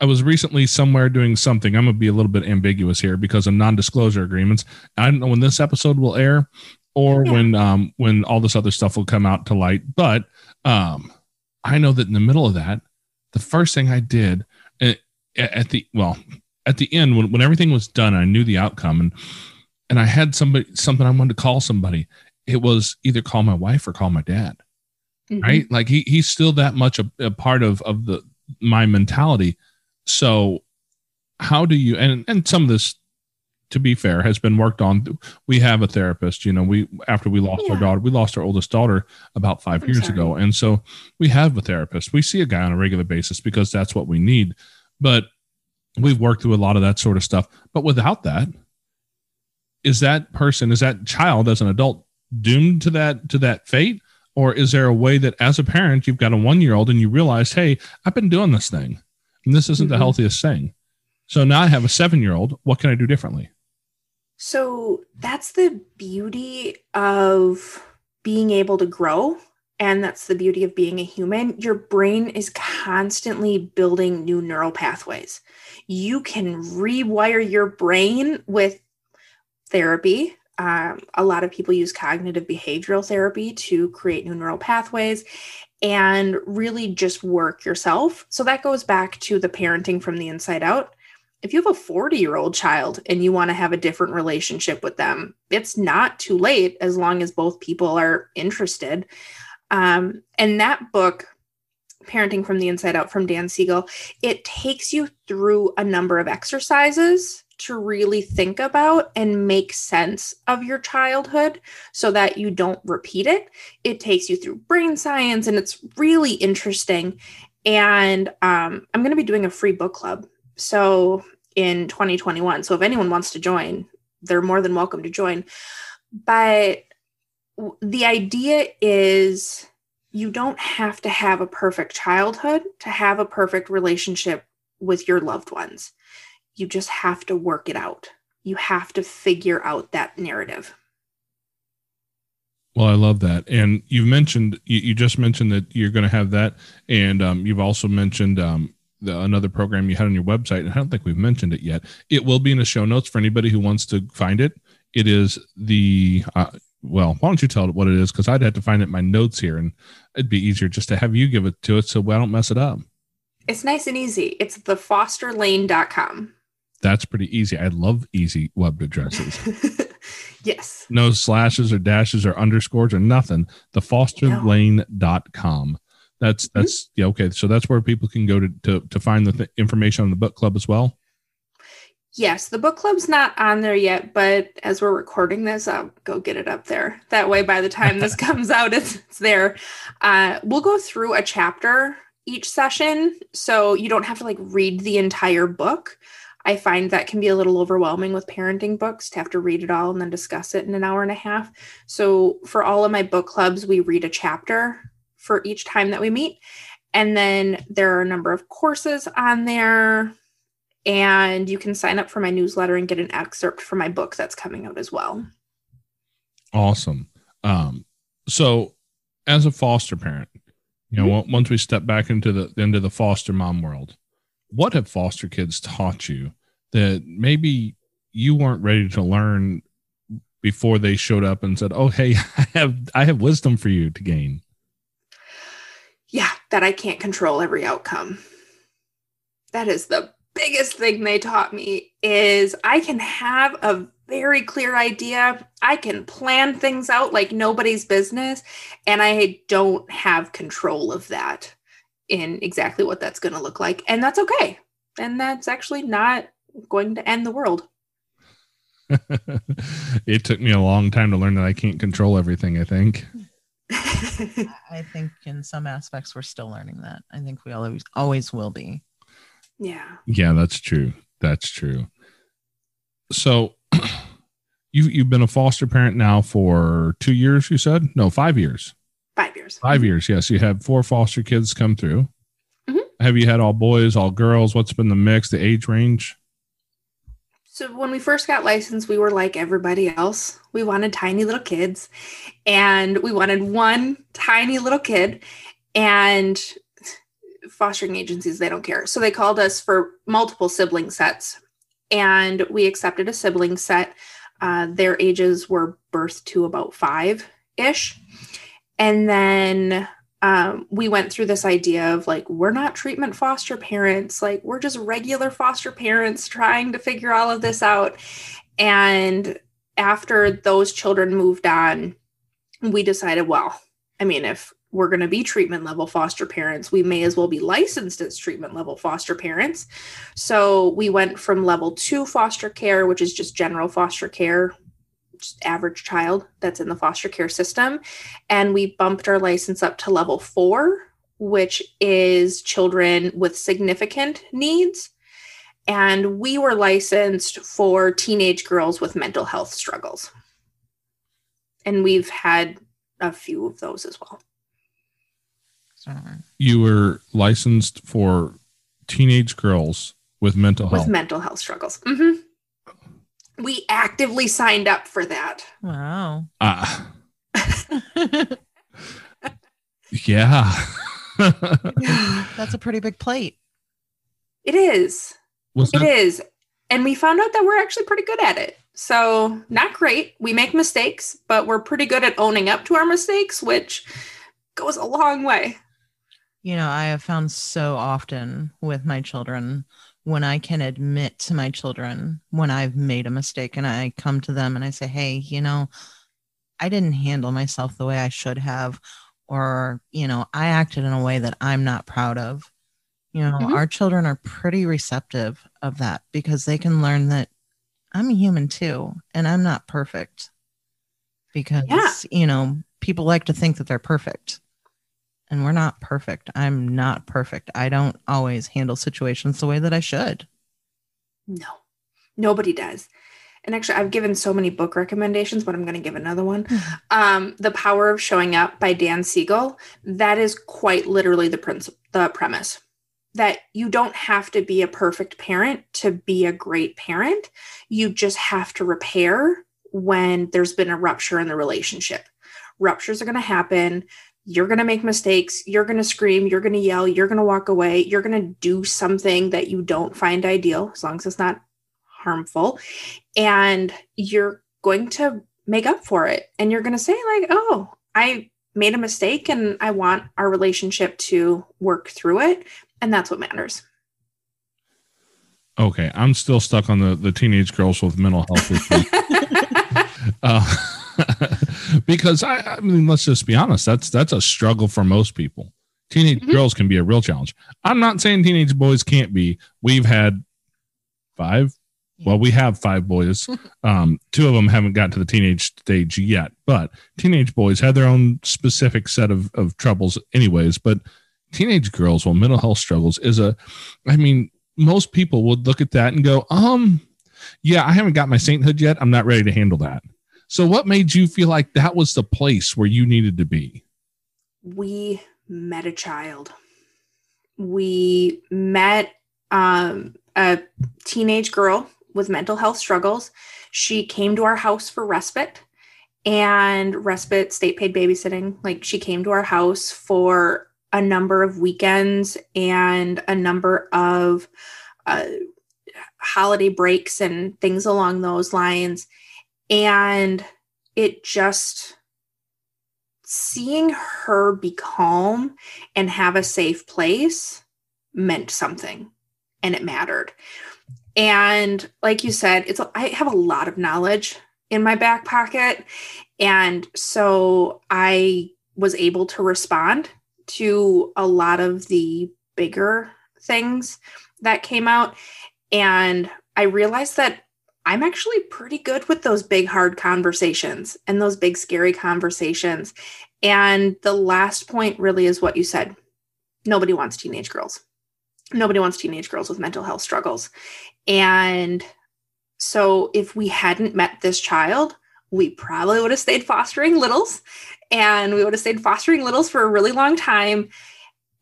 I was recently somewhere doing something. I'm gonna be a little bit ambiguous here because of non-disclosure agreements. I don't know when this episode will air or yeah. when um when all this other stuff will come out to light. But um I know that in the middle of that, the first thing I did at, eh, at the well at the end when, when everything was done, I knew the outcome and and I had somebody something I wanted to call somebody. It was either call my wife or call my dad. Mm-hmm. Right? Like he he's still that much a, a part of of the my mentality so how do you and and some of this to be fair has been worked on. We have a therapist you know we after we lost yeah. our daughter we lost our oldest daughter about 5 I'm years sorry. ago. And so we have a therapist. We see a guy on a regular basis because that's what we need. But we've worked through a lot of that sort of stuff. But without that is that person is that child as an adult doomed to that to that fate? Or is there a way that as a parent you've got a 1 year old and you realize hey i've been doing this thing and this isn't mm-hmm. the healthiest thing. So now I have a seven year old. What can I do differently? So that's the beauty of being able to grow. And that's the beauty of being a human. Your brain is constantly building new neural pathways. You can rewire your brain with therapy. Um, a lot of people use cognitive behavioral therapy to create new neural pathways and really just work yourself. So that goes back to the parenting from the inside out. If you have a 40 year old child and you want to have a different relationship with them, it's not too late as long as both people are interested. Um, and that book, Parenting from the Inside Out from Dan Siegel, it takes you through a number of exercises to really think about and make sense of your childhood so that you don't repeat it. It takes you through brain science and it's really interesting. And um, I'm going to be doing a free book club. So in 2021. So if anyone wants to join, they're more than welcome to join. But the idea is you don't have to have a perfect childhood to have a perfect relationship with your loved ones you just have to work it out. You have to figure out that narrative. Well, I love that. And you've mentioned, you, you just mentioned that you're going to have that. And um, you've also mentioned um, the, another program you had on your website. And I don't think we've mentioned it yet. It will be in the show notes for anybody who wants to find it. It is the, uh, well, why don't you tell it what it is? Because I'd have to find it in my notes here and it'd be easier just to have you give it to it so I don't mess it up. It's nice and easy. It's thefosterlane.com. That's pretty easy. I love easy web addresses. yes. No slashes or dashes or underscores or nothing. Thefosterlane.com. That's mm-hmm. that's mm-hmm. yeah okay. So that's where people can go to to, to find the th- information on the book club as well. Yes, the book club's not on there yet, but as we're recording this, I'll go get it up there. That way, by the time this comes out, it's, it's there. Uh, we'll go through a chapter each session, so you don't have to like read the entire book. I find that can be a little overwhelming with parenting books to have to read it all and then discuss it in an hour and a half. So, for all of my book clubs, we read a chapter for each time that we meet. And then there are a number of courses on there. And you can sign up for my newsletter and get an excerpt from my book that's coming out as well. Awesome. Um, so as a foster parent, you know, mm-hmm. once we step back into the into the foster mom world, what have foster kids taught you that maybe you weren't ready to learn before they showed up and said, "Oh, hey, I have I have wisdom for you to gain." Yeah, that I can't control every outcome. That is the biggest thing they taught me is I can have a very clear idea. I can plan things out like nobody's business and I don't have control of that in exactly what that's going to look like and that's okay. And that's actually not going to end the world. it took me a long time to learn that I can't control everything, I think. I think in some aspects we're still learning that. I think we always always will be. Yeah. Yeah, that's true. That's true. So you you've been a foster parent now for 2 years you said? No, 5 years. 5 years. 5 mm-hmm. years. Yes, you had four foster kids come through. Mm-hmm. Have you had all boys, all girls? What's been the mix, the age range? So when we first got licensed, we were like everybody else. We wanted tiny little kids and we wanted one tiny little kid and fostering agencies they don't care. So they called us for multiple sibling sets and we accepted a sibling set. Uh, their ages were birth to about 5ish. And then um, we went through this idea of like, we're not treatment foster parents, like, we're just regular foster parents trying to figure all of this out. And after those children moved on, we decided, well, I mean, if we're going to be treatment level foster parents, we may as well be licensed as treatment level foster parents. So we went from level two foster care, which is just general foster care, average child that's in the foster care system. And we bumped our license up to level four, which is children with significant needs. And we were licensed for teenage girls with mental health struggles. And we've had a few of those as well. You were licensed for teenage girls with mental health. With mental health struggles. Mm-hmm we actively signed up for that. Wow. Uh, yeah. That's a pretty big plate. It is. Was it that- is. And we found out that we're actually pretty good at it. So, not great. We make mistakes, but we're pretty good at owning up to our mistakes, which goes a long way. You know, I have found so often with my children when I can admit to my children when I've made a mistake and I come to them and I say, hey, you know, I didn't handle myself the way I should have, or, you know, I acted in a way that I'm not proud of. You know, mm-hmm. our children are pretty receptive of that because they can learn that I'm a human too and I'm not perfect because, yeah. you know, people like to think that they're perfect and we're not perfect. I'm not perfect. I don't always handle situations the way that I should. No, nobody does. And actually, I've given so many book recommendations, but I'm going to give another one. Hmm. Um, the Power of Showing Up by Dan Siegel. That is quite literally the principle, the premise that you don't have to be a perfect parent to be a great parent. You just have to repair when there's been a rupture in the relationship. Ruptures are going to happen you're going to make mistakes. You're going to scream. You're going to yell. You're going to walk away. You're going to do something that you don't find ideal, as long as it's not harmful. And you're going to make up for it. And you're going to say, like, oh, I made a mistake and I want our relationship to work through it. And that's what matters. Okay. I'm still stuck on the, the teenage girls with mental health issues. uh, because I, I mean, let's just be honest. That's that's a struggle for most people. Teenage mm-hmm. girls can be a real challenge. I'm not saying teenage boys can't be. We've had five. Well, we have five boys. Um, two of them haven't got to the teenage stage yet, but teenage boys had their own specific set of, of troubles, anyways. But teenage girls, well, mental health struggles is a, I mean, most people would look at that and go, um, yeah, I haven't got my sainthood yet. I'm not ready to handle that. So, what made you feel like that was the place where you needed to be? We met a child. We met um, a teenage girl with mental health struggles. She came to our house for respite and respite state paid babysitting. Like she came to our house for a number of weekends and a number of uh, holiday breaks and things along those lines. And it just seeing her be calm and have a safe place meant something and it mattered. And like you said, it's I have a lot of knowledge in my back pocket and so I was able to respond to a lot of the bigger things that came out and I realized that I'm actually pretty good with those big, hard conversations and those big, scary conversations. And the last point really is what you said nobody wants teenage girls. Nobody wants teenage girls with mental health struggles. And so if we hadn't met this child, we probably would have stayed fostering littles and we would have stayed fostering littles for a really long time.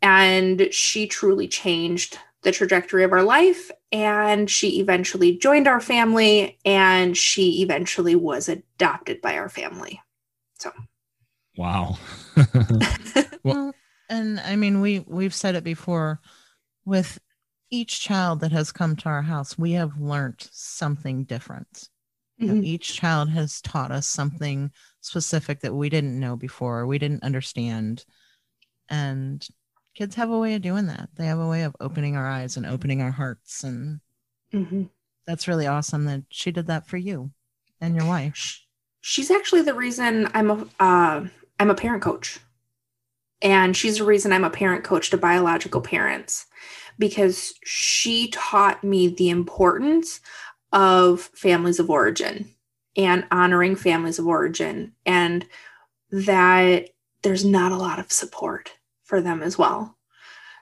And she truly changed the trajectory of our life. And she eventually joined our family and she eventually was adopted by our family. So, wow. well, and I mean, we we've said it before with each child that has come to our house, we have learned something different. Mm-hmm. You know, mm-hmm. each child has taught us something specific that we didn't know before, we didn't understand. And kids have a way of doing that. They have a way of opening our eyes and opening our hearts. And mm-hmm. that's really awesome that she did that for you and your wife. She's actually the reason I'm a uh, I'm a parent coach, and she's the reason I'm a parent coach to biological parents because she taught me the importance of families of origin and honoring families of origin and that there's not a lot of support for them as well.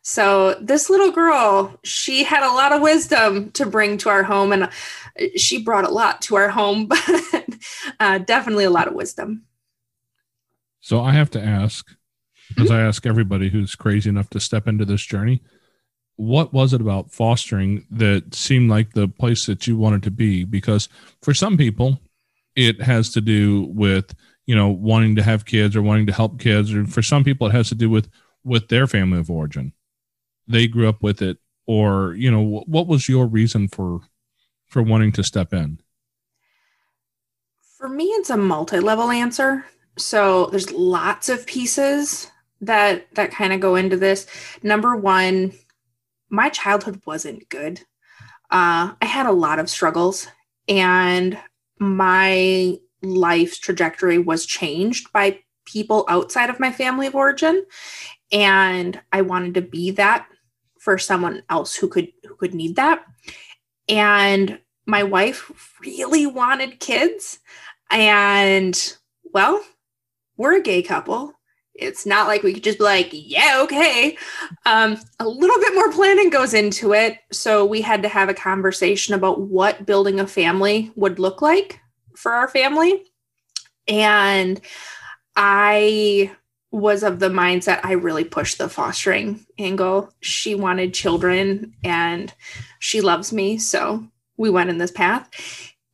So this little girl, she had a lot of wisdom to bring to our home, and she brought a lot to our home, but uh, definitely a lot of wisdom. So I have to ask, because mm-hmm. I ask everybody who's crazy enough to step into this journey, what was it about fostering that seemed like the place that you wanted to be? Because for some people, it has to do with you know wanting to have kids or wanting to help kids, or for some people, it has to do with with their family of origin. They grew up with it, or you know, what was your reason for for wanting to step in? For me, it's a multi-level answer. So there's lots of pieces that that kind of go into this. Number one, my childhood wasn't good. Uh, I had a lot of struggles, and my life's trajectory was changed by people outside of my family of origin and I wanted to be that for someone else who could who could need that. And my wife really wanted kids and well, we're a gay couple. It's not like we could just be like, yeah, okay. Um, a little bit more planning goes into it. So we had to have a conversation about what building a family would look like for our family. And I was of the mindset I really pushed the fostering angle. She wanted children and she loves me. So we went in this path.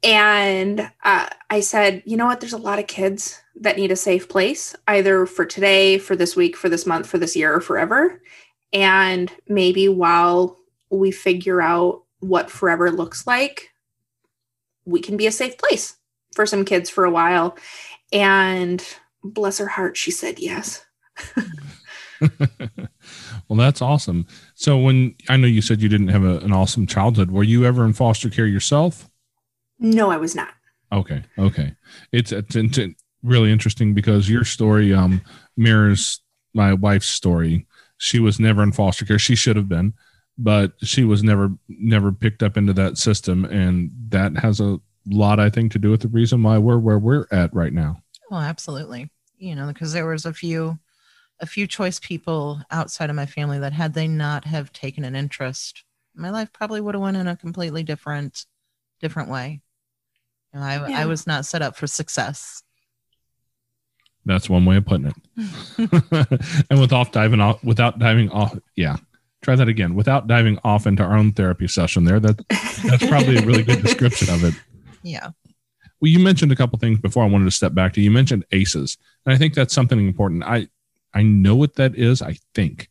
And uh, I said, you know what? There's a lot of kids that need a safe place, either for today, for this week, for this month, for this year, or forever. And maybe while we figure out what forever looks like, we can be a safe place for some kids for a while. And bless her heart, she said yes. well, that's awesome. So, when I know you said you didn't have a, an awesome childhood, were you ever in foster care yourself? No, I was not. Okay, okay. It's it's, it's really interesting because your story um, mirrors my wife's story. She was never in foster care. She should have been, but she was never never picked up into that system, and that has a lot, I think, to do with the reason why we're where we're at right now. Well, absolutely. You know, because there was a few a few choice people outside of my family that had they not have taken an interest, my life probably would have went in a completely different different way. You know, I yeah. I was not set up for success. That's one way of putting it. and without diving off, without diving off, yeah, try that again without diving off into our own therapy session there. That that's probably a really good description of it. Yeah. Well, you mentioned a couple things before I wanted to step back to. You mentioned ACEs, and I think that's something important. I I know what that is, I think,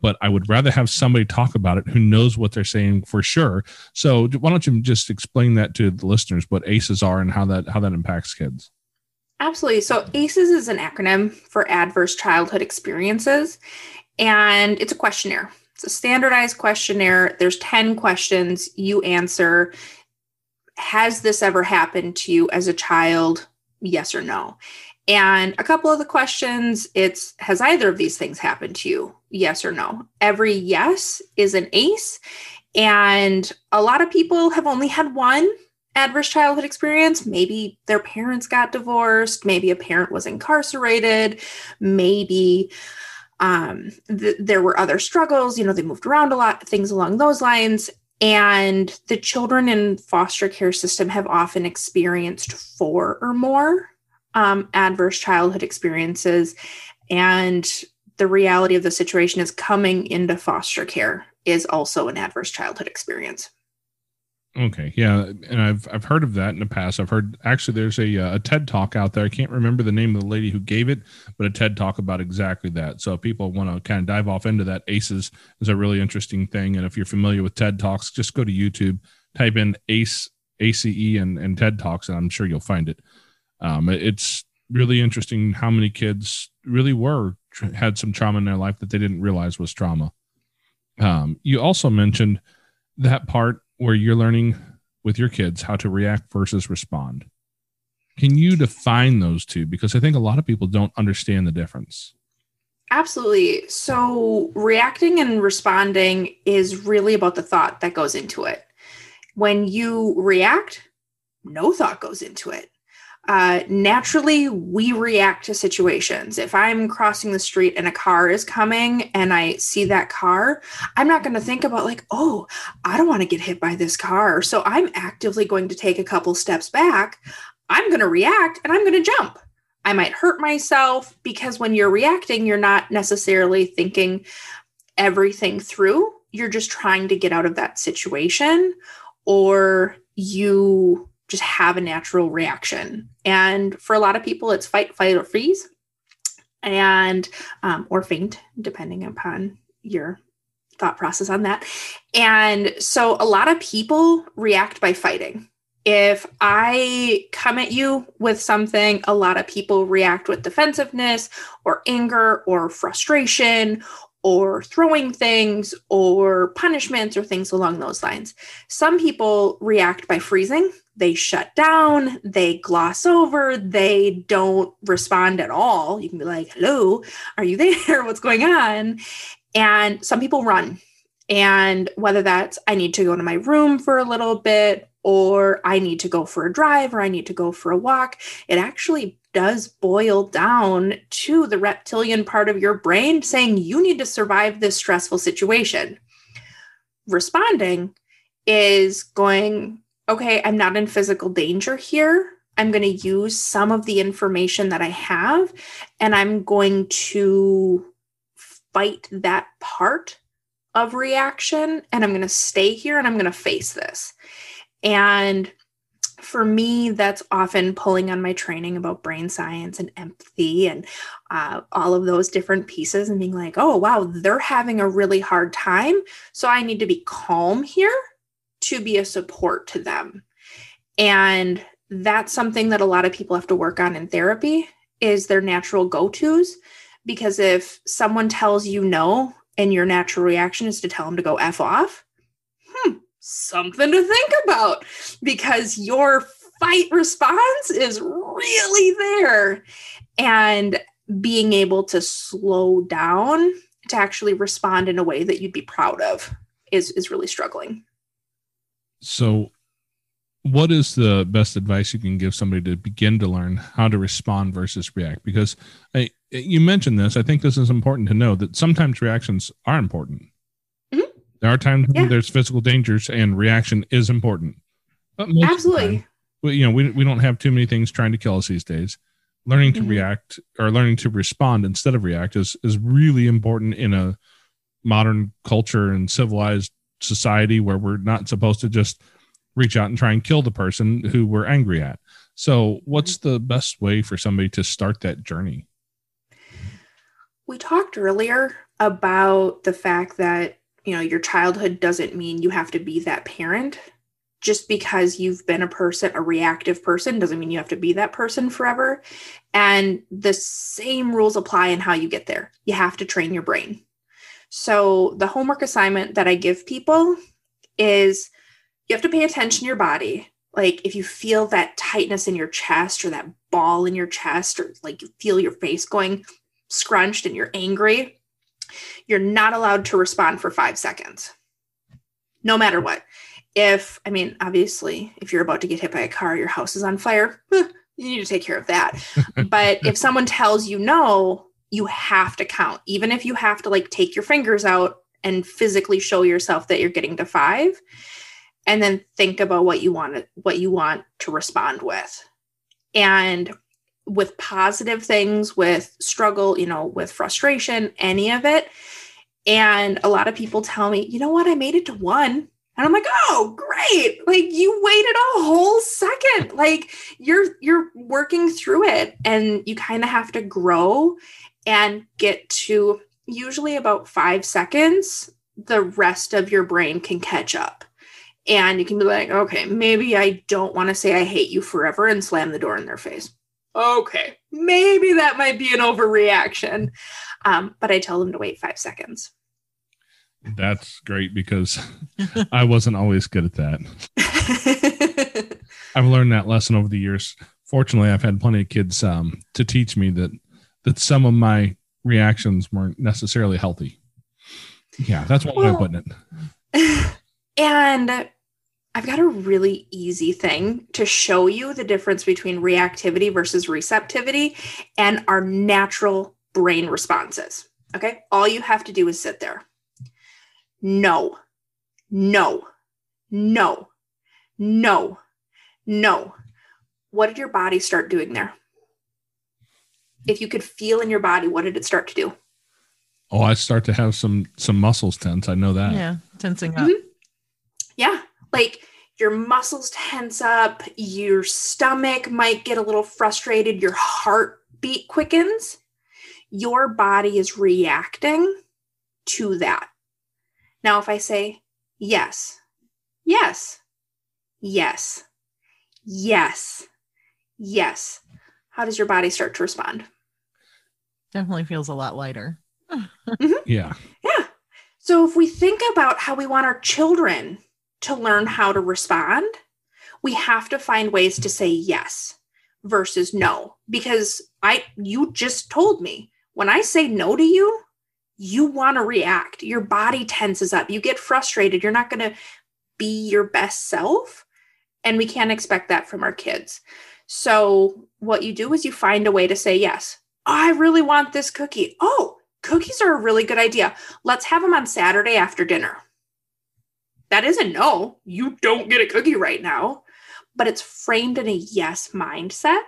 but I would rather have somebody talk about it who knows what they're saying for sure. So why don't you just explain that to the listeners what ACEs are and how that how that impacts kids? Absolutely. So ACEs is an acronym for Adverse Childhood Experiences, and it's a questionnaire. It's a standardized questionnaire. There's 10 questions you answer. Has this ever happened to you as a child? Yes or no. And a couple of the questions, it's has either of these things happened to you? Yes or no. Every yes is an ACE. And a lot of people have only had one adverse childhood experience. Maybe their parents got divorced, maybe a parent was incarcerated, maybe um, th- there were other struggles, you know, they moved around a lot, things along those lines. And the children in foster care system have often experienced four or more um, adverse childhood experiences. And the reality of the situation is coming into foster care is also an adverse childhood experience. Okay, yeah, and I've I've heard of that in the past. I've heard actually there's a uh, a TED talk out there. I can't remember the name of the lady who gave it, but a TED talk about exactly that. So people want to kind of dive off into that, ACEs is a really interesting thing. And if you're familiar with TED talks, just go to YouTube, type in ACE ACE and and TED talks, and I'm sure you'll find it. Um, it's really interesting how many kids really were had some trauma in their life that they didn't realize was trauma. Um, you also mentioned that part where you're learning with your kids how to react versus respond. Can you define those two? Because I think a lot of people don't understand the difference. Absolutely. So, reacting and responding is really about the thought that goes into it. When you react, no thought goes into it uh, naturally we react to situations. If I'm crossing the street and a car is coming and I see that car, I'm not going to think about, like, oh, I don't want to get hit by this car. So I'm actively going to take a couple steps back. I'm going to react and I'm going to jump. I might hurt myself because when you're reacting, you're not necessarily thinking everything through. You're just trying to get out of that situation or you just have a natural reaction. And for a lot of people, it's fight, flight, or freeze, and um, or faint, depending upon your thought process on that. And so a lot of people react by fighting. If I come at you with something, a lot of people react with defensiveness or anger or frustration or throwing things or punishments or things along those lines. Some people react by freezing they shut down, they gloss over, they don't respond at all. You can be like, hello, are you there? What's going on? And some people run. And whether that's I need to go to my room for a little bit, or I need to go for a drive, or I need to go for a walk, it actually does boil down to the reptilian part of your brain saying you need to survive this stressful situation. Responding is going, okay, I'm not in physical danger here. I'm going to use some of the information that I have and I'm going to fight that part of reaction and I'm going to stay here and I'm going to face this. And for me, that's often pulling on my training about brain science and empathy and uh, all of those different pieces and being like, oh, wow, they're having a really hard time. So I need to be calm here to be a support to them. And that's something that a lot of people have to work on in therapy is their natural go-tos because if someone tells you no and your natural reaction is to tell them to go f off, hmm, something to think about because your fight response is really there and being able to slow down to actually respond in a way that you'd be proud of is is really struggling. So, what is the best advice you can give somebody to begin to learn how to respond versus react? Because I, you mentioned this. I think this is important to know that sometimes reactions are important. Mm-hmm. There are times yeah. when there's physical dangers and reaction is important. Absolutely. Time, you know, we, we don't have too many things trying to kill us these days. Learning to mm-hmm. react or learning to respond instead of react is, is really important in a modern culture and civilized society where we're not supposed to just reach out and try and kill the person who we're angry at. So, what's the best way for somebody to start that journey? We talked earlier about the fact that, you know, your childhood doesn't mean you have to be that parent. Just because you've been a person, a reactive person, doesn't mean you have to be that person forever. And the same rules apply in how you get there. You have to train your brain. So, the homework assignment that I give people is you have to pay attention to your body. Like, if you feel that tightness in your chest or that ball in your chest, or like you feel your face going scrunched and you're angry, you're not allowed to respond for five seconds, no matter what. If, I mean, obviously, if you're about to get hit by a car, your house is on fire, you need to take care of that. but if someone tells you no, you have to count, even if you have to like take your fingers out and physically show yourself that you're getting to five and then think about what you want to, what you want to respond with. And with positive things with struggle you know with frustration any of it. And a lot of people tell me you know what? I made it to one. And i'm like oh great. Like you waited a whole second. Like you're you're working through it and you kind of have to grow and get to usually about five seconds, the rest of your brain can catch up. And you can be like, okay, maybe I don't want to say I hate you forever and slam the door in their face. Okay, maybe that might be an overreaction. Um, but I tell them to wait five seconds. That's great because I wasn't always good at that. I've learned that lesson over the years. Fortunately, I've had plenty of kids um, to teach me that that some of my reactions weren't necessarily healthy. Yeah, that's one well, way of putting it. And I've got a really easy thing to show you the difference between reactivity versus receptivity and our natural brain responses. Okay. All you have to do is sit there. No, no, no, no, no. What did your body start doing there? If you could feel in your body, what did it start to do? Oh, I start to have some some muscles tense. I know that. Yeah, tensing up. Mm-hmm. Yeah, like your muscles tense up, your stomach might get a little frustrated, your heartbeat quickens. Your body is reacting to that. Now, if I say yes, yes, yes, yes, yes, how does your body start to respond? Definitely feels a lot lighter. mm-hmm. Yeah. Yeah. So if we think about how we want our children to learn how to respond, we have to find ways to say yes versus no because I you just told me when I say no to you, you want to react. Your body tenses up. You get frustrated. You're not going to be your best self. And we can't expect that from our kids. So, what you do is you find a way to say yes. I really want this cookie. Oh, cookies are a really good idea. Let's have them on Saturday after dinner. That isn't no, you don't get a cookie right now, but it's framed in a yes mindset.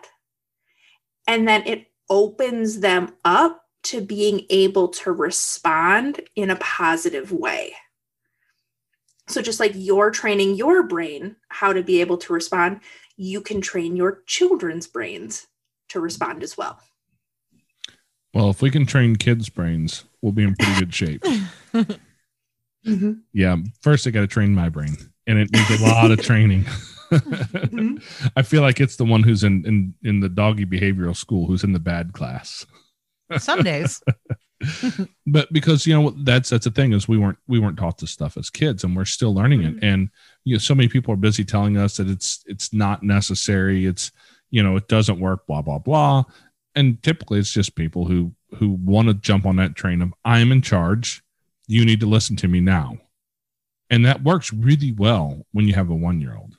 And then it opens them up to being able to respond in a positive way. So, just like you're training your brain how to be able to respond, you can train your children's brains to respond as well. Well, if we can train kids' brains, we'll be in pretty good shape. mm-hmm. Yeah. First, I got to train my brain, and it needs a lot of training. mm-hmm. I feel like it's the one who's in, in in the doggy behavioral school who's in the bad class. Some days. but because you know that's that's the thing is we weren't we weren't taught this stuff as kids and we're still learning mm-hmm. it and you know so many people are busy telling us that it's it's not necessary it's you know it doesn't work blah blah blah and typically it's just people who who want to jump on that train of I am in charge. You need to listen to me now. And that works really well when you have a one year old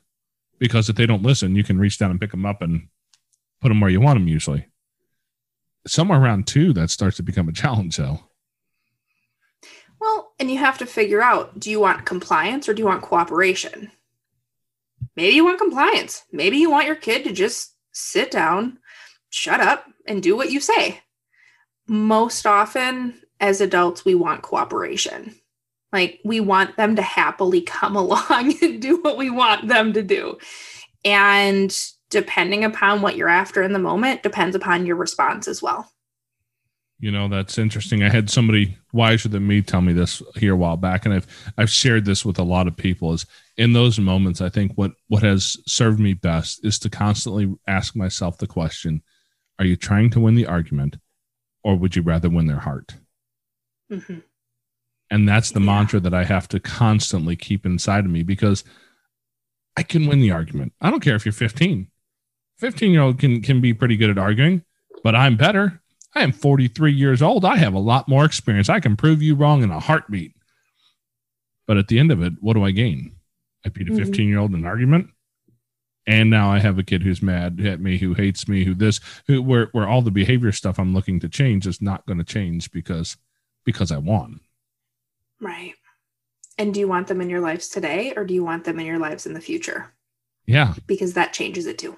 because if they don't listen, you can reach down and pick them up and put them where you want them usually. Somewhere around two, that starts to become a challenge though. Well, and you have to figure out do you want compliance or do you want cooperation? Maybe you want compliance. Maybe you want your kid to just sit down, shut up, and do what you say. Most often, as adults, we want cooperation. Like we want them to happily come along and do what we want them to do. And depending upon what you're after in the moment, depends upon your response as well. You know, that's interesting. I had somebody wiser than me tell me this here a while back, and I've I've shared this with a lot of people. Is in those moments, I think what what has served me best is to constantly ask myself the question: Are you trying to win the argument, or would you rather win their heart? Mm-hmm. And that's the yeah. mantra that I have to constantly keep inside of me because I can win the argument. I don't care if you're 15. 15 year old can can be pretty good at arguing, but I'm better. I am 43 years old. I have a lot more experience. I can prove you wrong in a heartbeat. But at the end of it, what do I gain? I beat a mm-hmm. 15 year old in an argument. And now I have a kid who's mad at me, who hates me, who this, who where where all the behavior stuff I'm looking to change is not going to change because because I won. Right. And do you want them in your lives today or do you want them in your lives in the future? Yeah. Because that changes it too.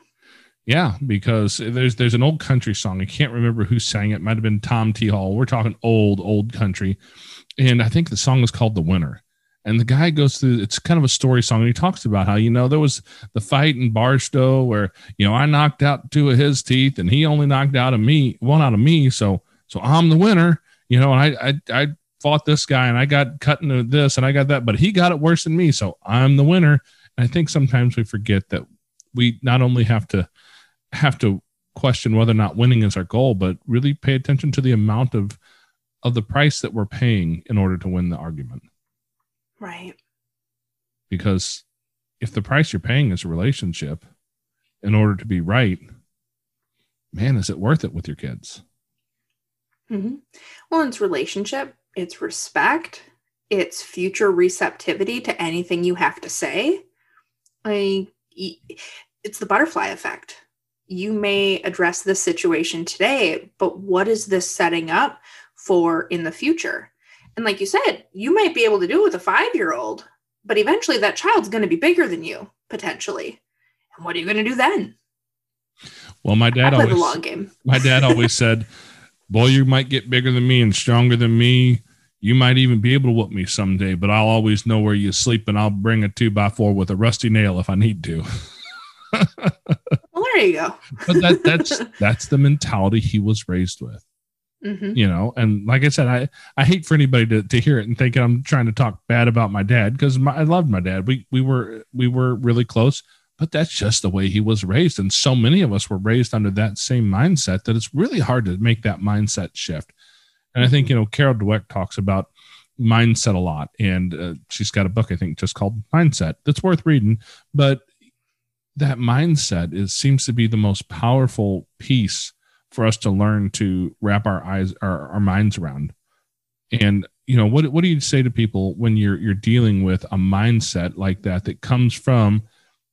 Yeah, because there's there's an old country song. I can't remember who sang it. Might have been Tom T. Hall. We're talking old, old country. And I think the song is called The Winner. And the guy goes through it's kind of a story song and he talks about how, you know, there was the fight in Barstow where, you know, I knocked out two of his teeth and he only knocked out of me, one out of me. So so I'm the winner. You know, and I I I fought this guy and I got cut into this and I got that, but he got it worse than me. So I'm the winner. And I think sometimes we forget that we not only have to have to question whether or not winning is our goal, but really pay attention to the amount of of the price that we're paying in order to win the argument. Right. Because if the price you're paying is a relationship in order to be right, man, is it worth it with your kids? Mm-hmm. Well, it's relationship, it's respect, it's future receptivity to anything you have to say. Like, it's the butterfly effect. You may address this situation today, but what is this setting up for in the future? And like you said, you might be able to do it with a five year old, but eventually that child's going to be bigger than you potentially. And what are you going to do then? Well, my dad always, the long game. my dad always said, boy, you might get bigger than me and stronger than me. You might even be able to whoop me someday, but I'll always know where you sleep and I'll bring a two by four with a rusty nail if I need to. well, there you go. but that, that's that's the mentality he was raised with. Mm-hmm. You know, and like I said, I, I hate for anybody to, to hear it and think I'm trying to talk bad about my dad because I loved my dad. We we were we were really close but that's just the way he was raised. And so many of us were raised under that same mindset that it's really hard to make that mindset shift. And I think, you know, Carol Dweck talks about mindset a lot. And uh, she's got a book, I think, just called Mindset that's worth reading. But that mindset is seems to be the most powerful piece for us to learn to wrap our eyes our, our minds around. And you know, what what do you say to people when you're you're dealing with a mindset like that that comes from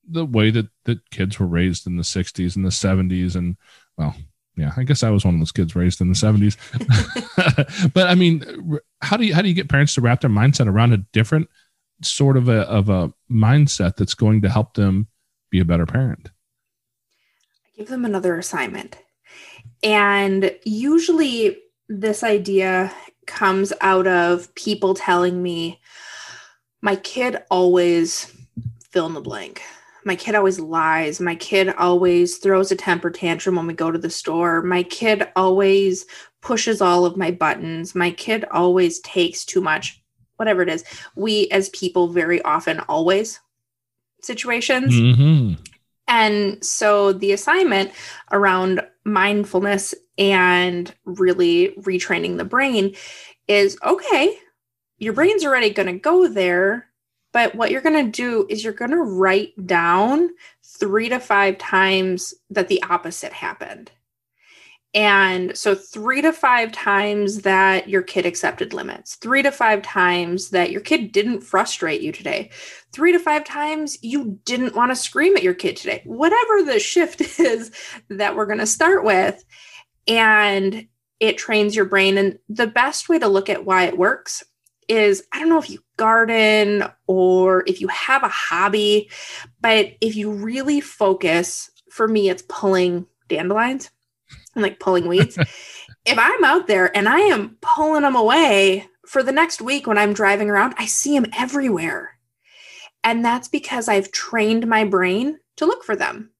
the way that that kids were raised in the 60s and the 70s and well yeah i guess i was one of those kids raised in the 70s but i mean how do you how do you get parents to wrap their mindset around a different sort of a of a mindset that's going to help them be a better parent? I give them another assignment and usually this idea comes out of people telling me my kid always fill in the blank my kid always lies. My kid always throws a temper tantrum when we go to the store. My kid always pushes all of my buttons. My kid always takes too much, whatever it is. We, as people, very often always situations. Mm-hmm. And so the assignment around mindfulness and really retraining the brain is okay, your brain's already going to go there but what you're going to do is you're going to write down three to five times that the opposite happened. And so, three to five times that your kid accepted limits, three to five times that your kid didn't frustrate you today, three to five times you didn't want to scream at your kid today, whatever the shift is that we're going to start with. And it trains your brain. And the best way to look at why it works is I don't know if you garden or if you have a hobby, but if you really focus, for me, it's pulling dandelions and like pulling weeds. if I'm out there and I am pulling them away for the next week when I'm driving around, I see them everywhere. And that's because I've trained my brain to look for them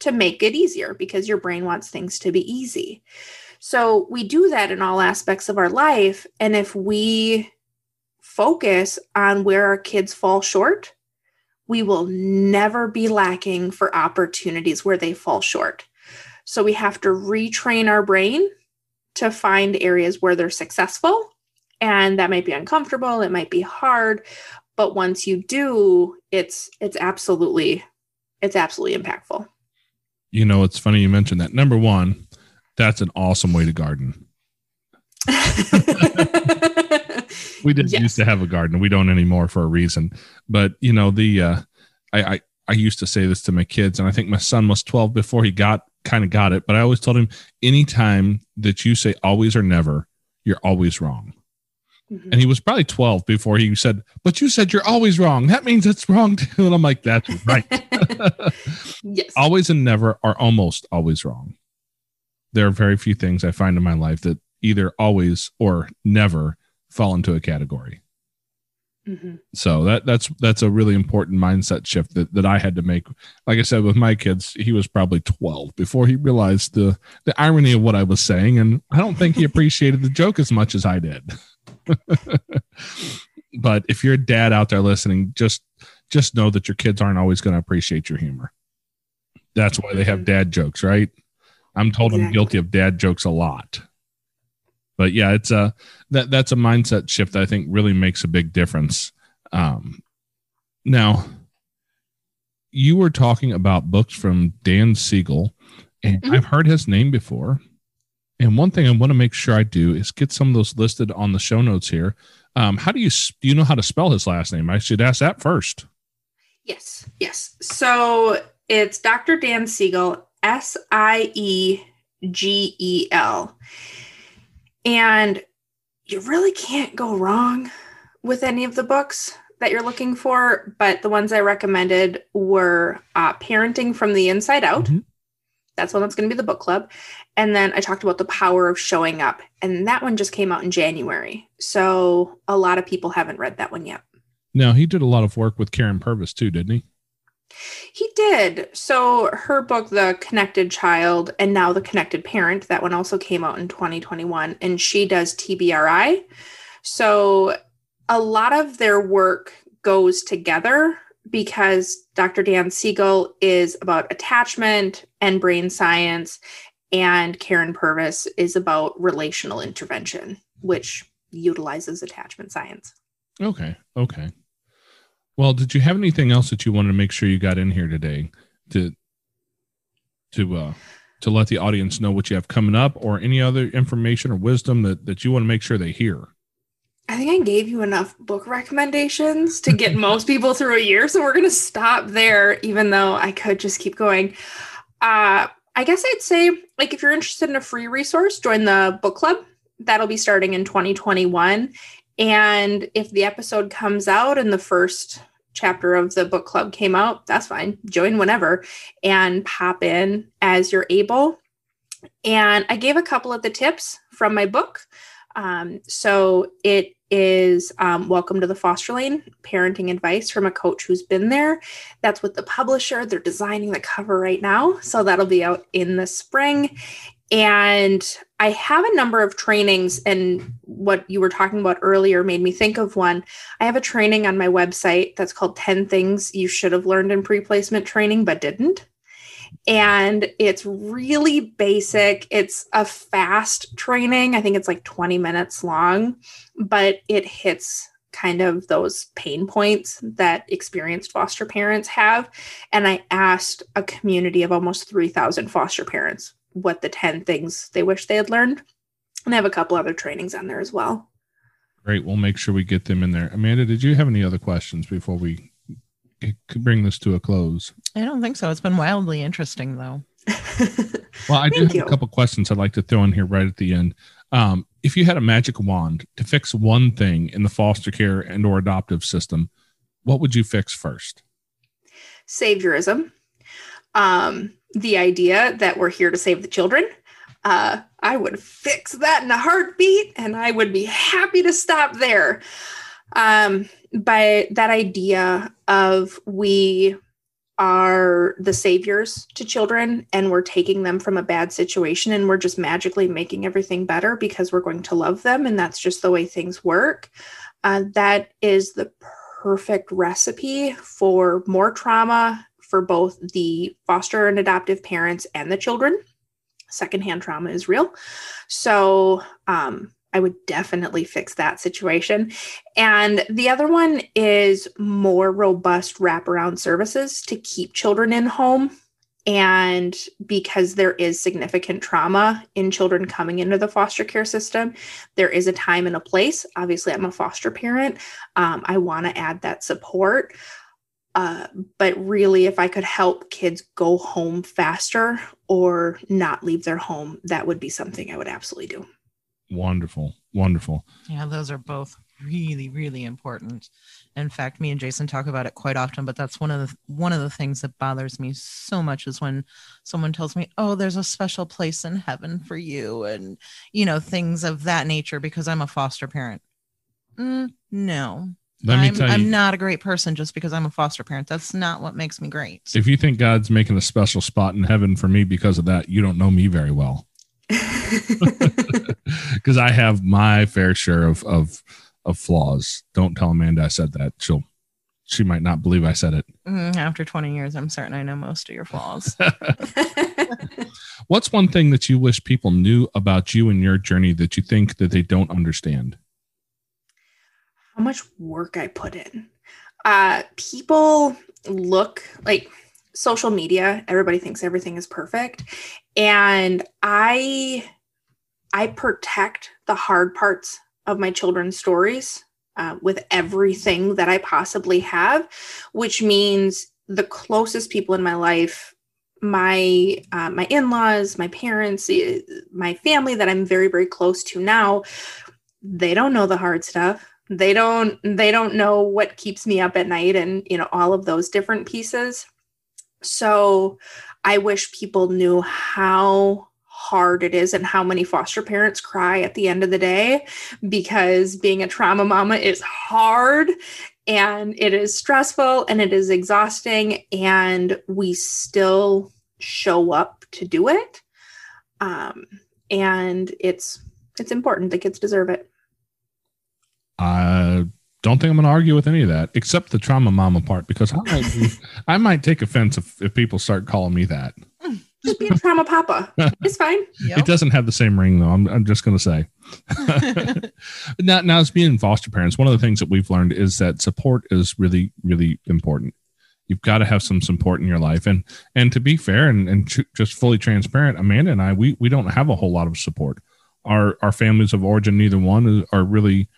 to make it easier because your brain wants things to be easy. So we do that in all aspects of our life. And if we focus on where our kids fall short, we will never be lacking for opportunities where they fall short. So we have to retrain our brain to find areas where they're successful. And that might be uncomfortable, it might be hard, but once you do, it's it's absolutely it's absolutely impactful. You know, it's funny you mentioned that. Number one, that's an awesome way to garden. we didn't Yes. used to have a garden. We don't anymore for a reason. But you know, the uh, I, I I used to say this to my kids, and I think my son was 12 before he got kind of got it. But I always told him, anytime that you say always or never, you're always wrong. Mhm. And he was probably 12 before he said, But you said you're always wrong. That means it's wrong too. And I'm like, That's right. yes. always and never are almost always wrong. There are very few things I find in my life that either always or never fall into a category. Mhm. So that that's that's a really important mindset shift that, that I had to make. Like I said, with my kids, he was probably 12 before he realized the the irony of what I was saying. And I don't think he appreciated the joke as much as I did. but if you're a dad out there listening, just just know that your kids aren't always going to appreciate your humor. That's why they have dad jokes, right? I'm told I'm guilty of dad jokes a lot. But yeah, it's a that that's a mindset shift that I think really makes a big difference. Um, now, you were talking about books from Dan Siegel, and Mhm. I've heard his name before. And one thing I want to make sure I do is get some of those listed on the show notes here. Um, how do you do you know how to spell his last name? I should ask that first. Yes, yes. So it's Dr. Dan Siegel, S I E G E L. And you really can't go wrong with any of the books that you're looking for, but the ones I recommended were uh, Parenting from the Inside Out. Mhm. That's one that's going to be the book club. And then I talked about the power of showing up, and that one just came out in January. So a lot of people haven't read that one yet. Now he did a lot of work with Karyn Purvis too, didn't he? He did. So her book, The Connected Child, and now The Connected Parent, that one also came out in 2021, and she does TBRI. So a lot of their work goes together because Dr. Dan Siegel is about attachment and brain science, and Karyn Purvis is about relational intervention, which utilizes attachment science. Okay. Okay. Well, did you have anything else that you wanted to make sure you got in here today to to uh to let the audience know what you have coming up or any other information or wisdom that that you want to make sure they hear? I think I gave you enough book recommendations to get most people through a year. So we're going to stop there, even though I could just keep going. Uh, I guess I'd say, like, if you're interested in a free resource, join the book club. That'll be starting in 2021. And if the episode comes out and the first chapter of the book club came out, that's fine. Join whenever and pop in as you're able. And I gave a couple of the tips from my book. Um, so it is um, Welcome to the Foster Lane Parenting Advice from a coach who's been there. That's with the publisher. They're designing the cover right now. So that'll be out in the spring. And I have a number of trainings, and what you were talking about earlier made me think of one. I have a training on my website that's called 10 Things You Should Have Learned in Pre Placement Training But Didn't and it's really basic. It's a fast training. I think it's like 20 minutes long, but it hits kind of those pain points that experienced foster parents have. And I asked a community of almost 3,000 foster parents what the 10 things they wish they had learned. And I have a couple other trainings on there as well. Great. We'll make sure we get them in there. Amanda, did you have any other questions before we bring this to a close? I don't think so. It's been wildly interesting, though. Well, I do have you. a couple questions I'd like to throw in here right at the end. Um, if you had a magic wand to fix one thing in the foster care and or adoptive system, what would you fix first? saviorism, um, the idea that we're here to save the children, uh, I would fix that in a heartbeat and I would be happy to stop there. Um, but that idea of we are the saviors to children and we're taking them from a bad situation and we're just magically making everything better because we're going to love them and that's just the way things work. Uh, that is the perfect recipe for more trauma for both the foster and adoptive parents and the children. Secondhand trauma is real. So, um, I would definitely fix that situation. And the other one is more robust wraparound services to keep children in home. And because there is significant trauma in children coming into the foster care system, there is a time and a place. Obviously, I'm a foster parent. Um, I want to add that support. Uh, but really, if I could help kids go home faster or not leave their home, that would be something I would absolutely do. Wonderful. Wonderful. Yeah, those are both really, really important. In fact, me and Jason talk about it quite often, but that's one of the one of the things that bothers me so much is when someone tells me, "Oh, there's a special place in heaven for you," and you know things of that nature because I'm a foster parent. Mm, no, Let me I'm, tell you, I'm not a great person just because I'm a foster parent. That's not what makes me great. if you think God's making a special spot in heaven for me because of that, you don't know me very well. Because I have my fair share of of of flaws. Don't tell Amanda I said that. She'll she might not believe I said it. Mm, after 20 years, I'm certain I know most of your flaws. What's one thing that you wish people knew about you and your journey that you think that they don't understand? How much work I put in. Uh, people look like social media, everybody thinks everything is perfect. And I I protect the hard parts of my children's stories uh, with everything that I possibly have, which means the closest people in my life my uh, my in-laws my parents eh, my family that i'm very very close to now they don't know the hard stuff they don't they don't know what keeps me up at night and you know all of those different pieces. So i wish people knew how hard it is and how many foster parents cry at the end of the day because being a trauma mama is hard and it is stressful and it is exhausting and we still show up to do it. Um, and it's it's important. The kids deserve it I don't think I'm going to argue with any of that, except the trauma mama part, because I might, be- I might take offense if, if people start calling me that. just be a trauma papa it's fine Yep. It doesn't have the same ring, though. I'm, I'm just going to say. now, now, as being foster parents, one of the things that we've learned is that support is really, really important. You've got to have some support in your life, and and to be fair and, and tr- just fully transparent, Amanda and I, we we don't have a whole lot of support. Our our families of origin, neither one are really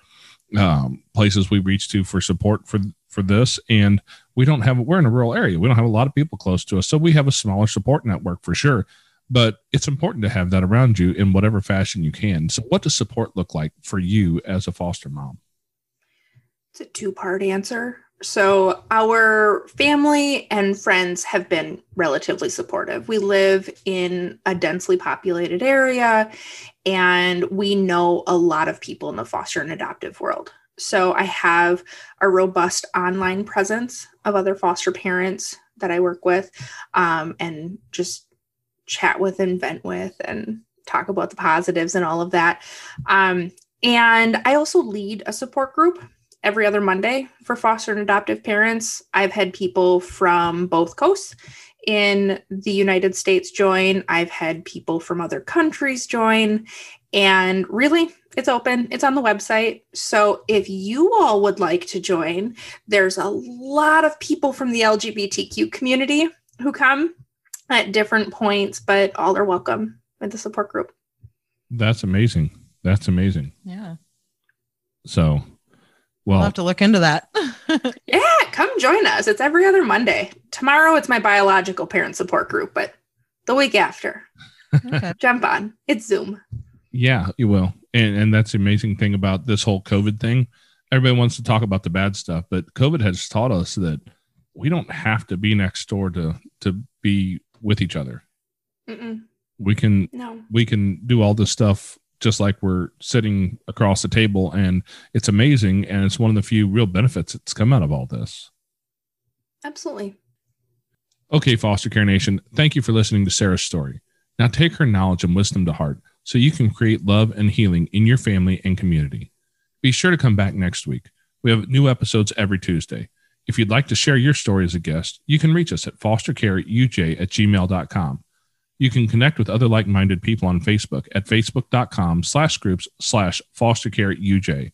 um, places we reach to for support for for this, and we don't have. We're in a rural area. We don't have a lot of people close to us, so we have a smaller support network for sure but it's important to have that around you in whatever fashion you can. So, what does support look like for you as a foster mom? It's a two part answer. So, our family and friends have been relatively supportive. We live in a densely populated area and we know a lot of people in the foster and adoptive world. So, I have a robust online presence of other foster parents that I work with um, and just chat with and vent with and talk about the positives and all of that. Um, and I also lead a support group every other Monday for foster and adoptive parents. I've had people from both coasts in the United States join. I've had people from other countries join. And really, it's open, it's on the website. So if you all would like to join, there's a lot of people from the LGBTQ community who come at different points, but all are welcome at the support group. That's amazing. That's amazing. yeah. So, We'll well, have to look into that. Yeah, come join us. It's every other Monday. Tomorrow it's my biological parent support group, but the week after, okay. jump on. It's Zoom. yeah, you will. And and that's the amazing thing about this whole COVID thing. Everybody wants to talk about the bad stuff, but COVID has taught us that we don't have to be next door to to be with each other. Mm-mm. We can No. we can do all this stuff just like we're sitting across the table and it's amazing and it's one of the few real benefits that's come out of all this. Absolutely. Okay, Foster Care Nation, thank you for listening to Sarah's story. Now take her knowledge and wisdom to heart so you can create love and healing in your family and community. Be sure to come back next week. We have new episodes every Tuesday. If you'd like to share your story as a guest, you can reach us at fostercareuj at gmail.com. You can connect with other like-minded people on Facebook at facebook.com slash groups slash fostercareuj.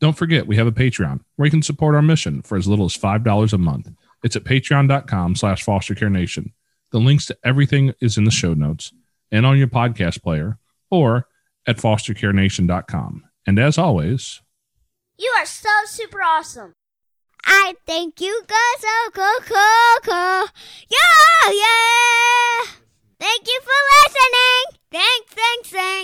Don't forget, we have a Patreon where you can support our mission for as little as $5 a month. It's at patreon.com slash fostercarenation. The links to everything is in the show notes and on your podcast player or at fostercarenation.com. And as always, You are so super awesome. I think you guys are cool, cool, cool. Yeah, yeah. Thank you for listening. Thanks, thanks, thanks.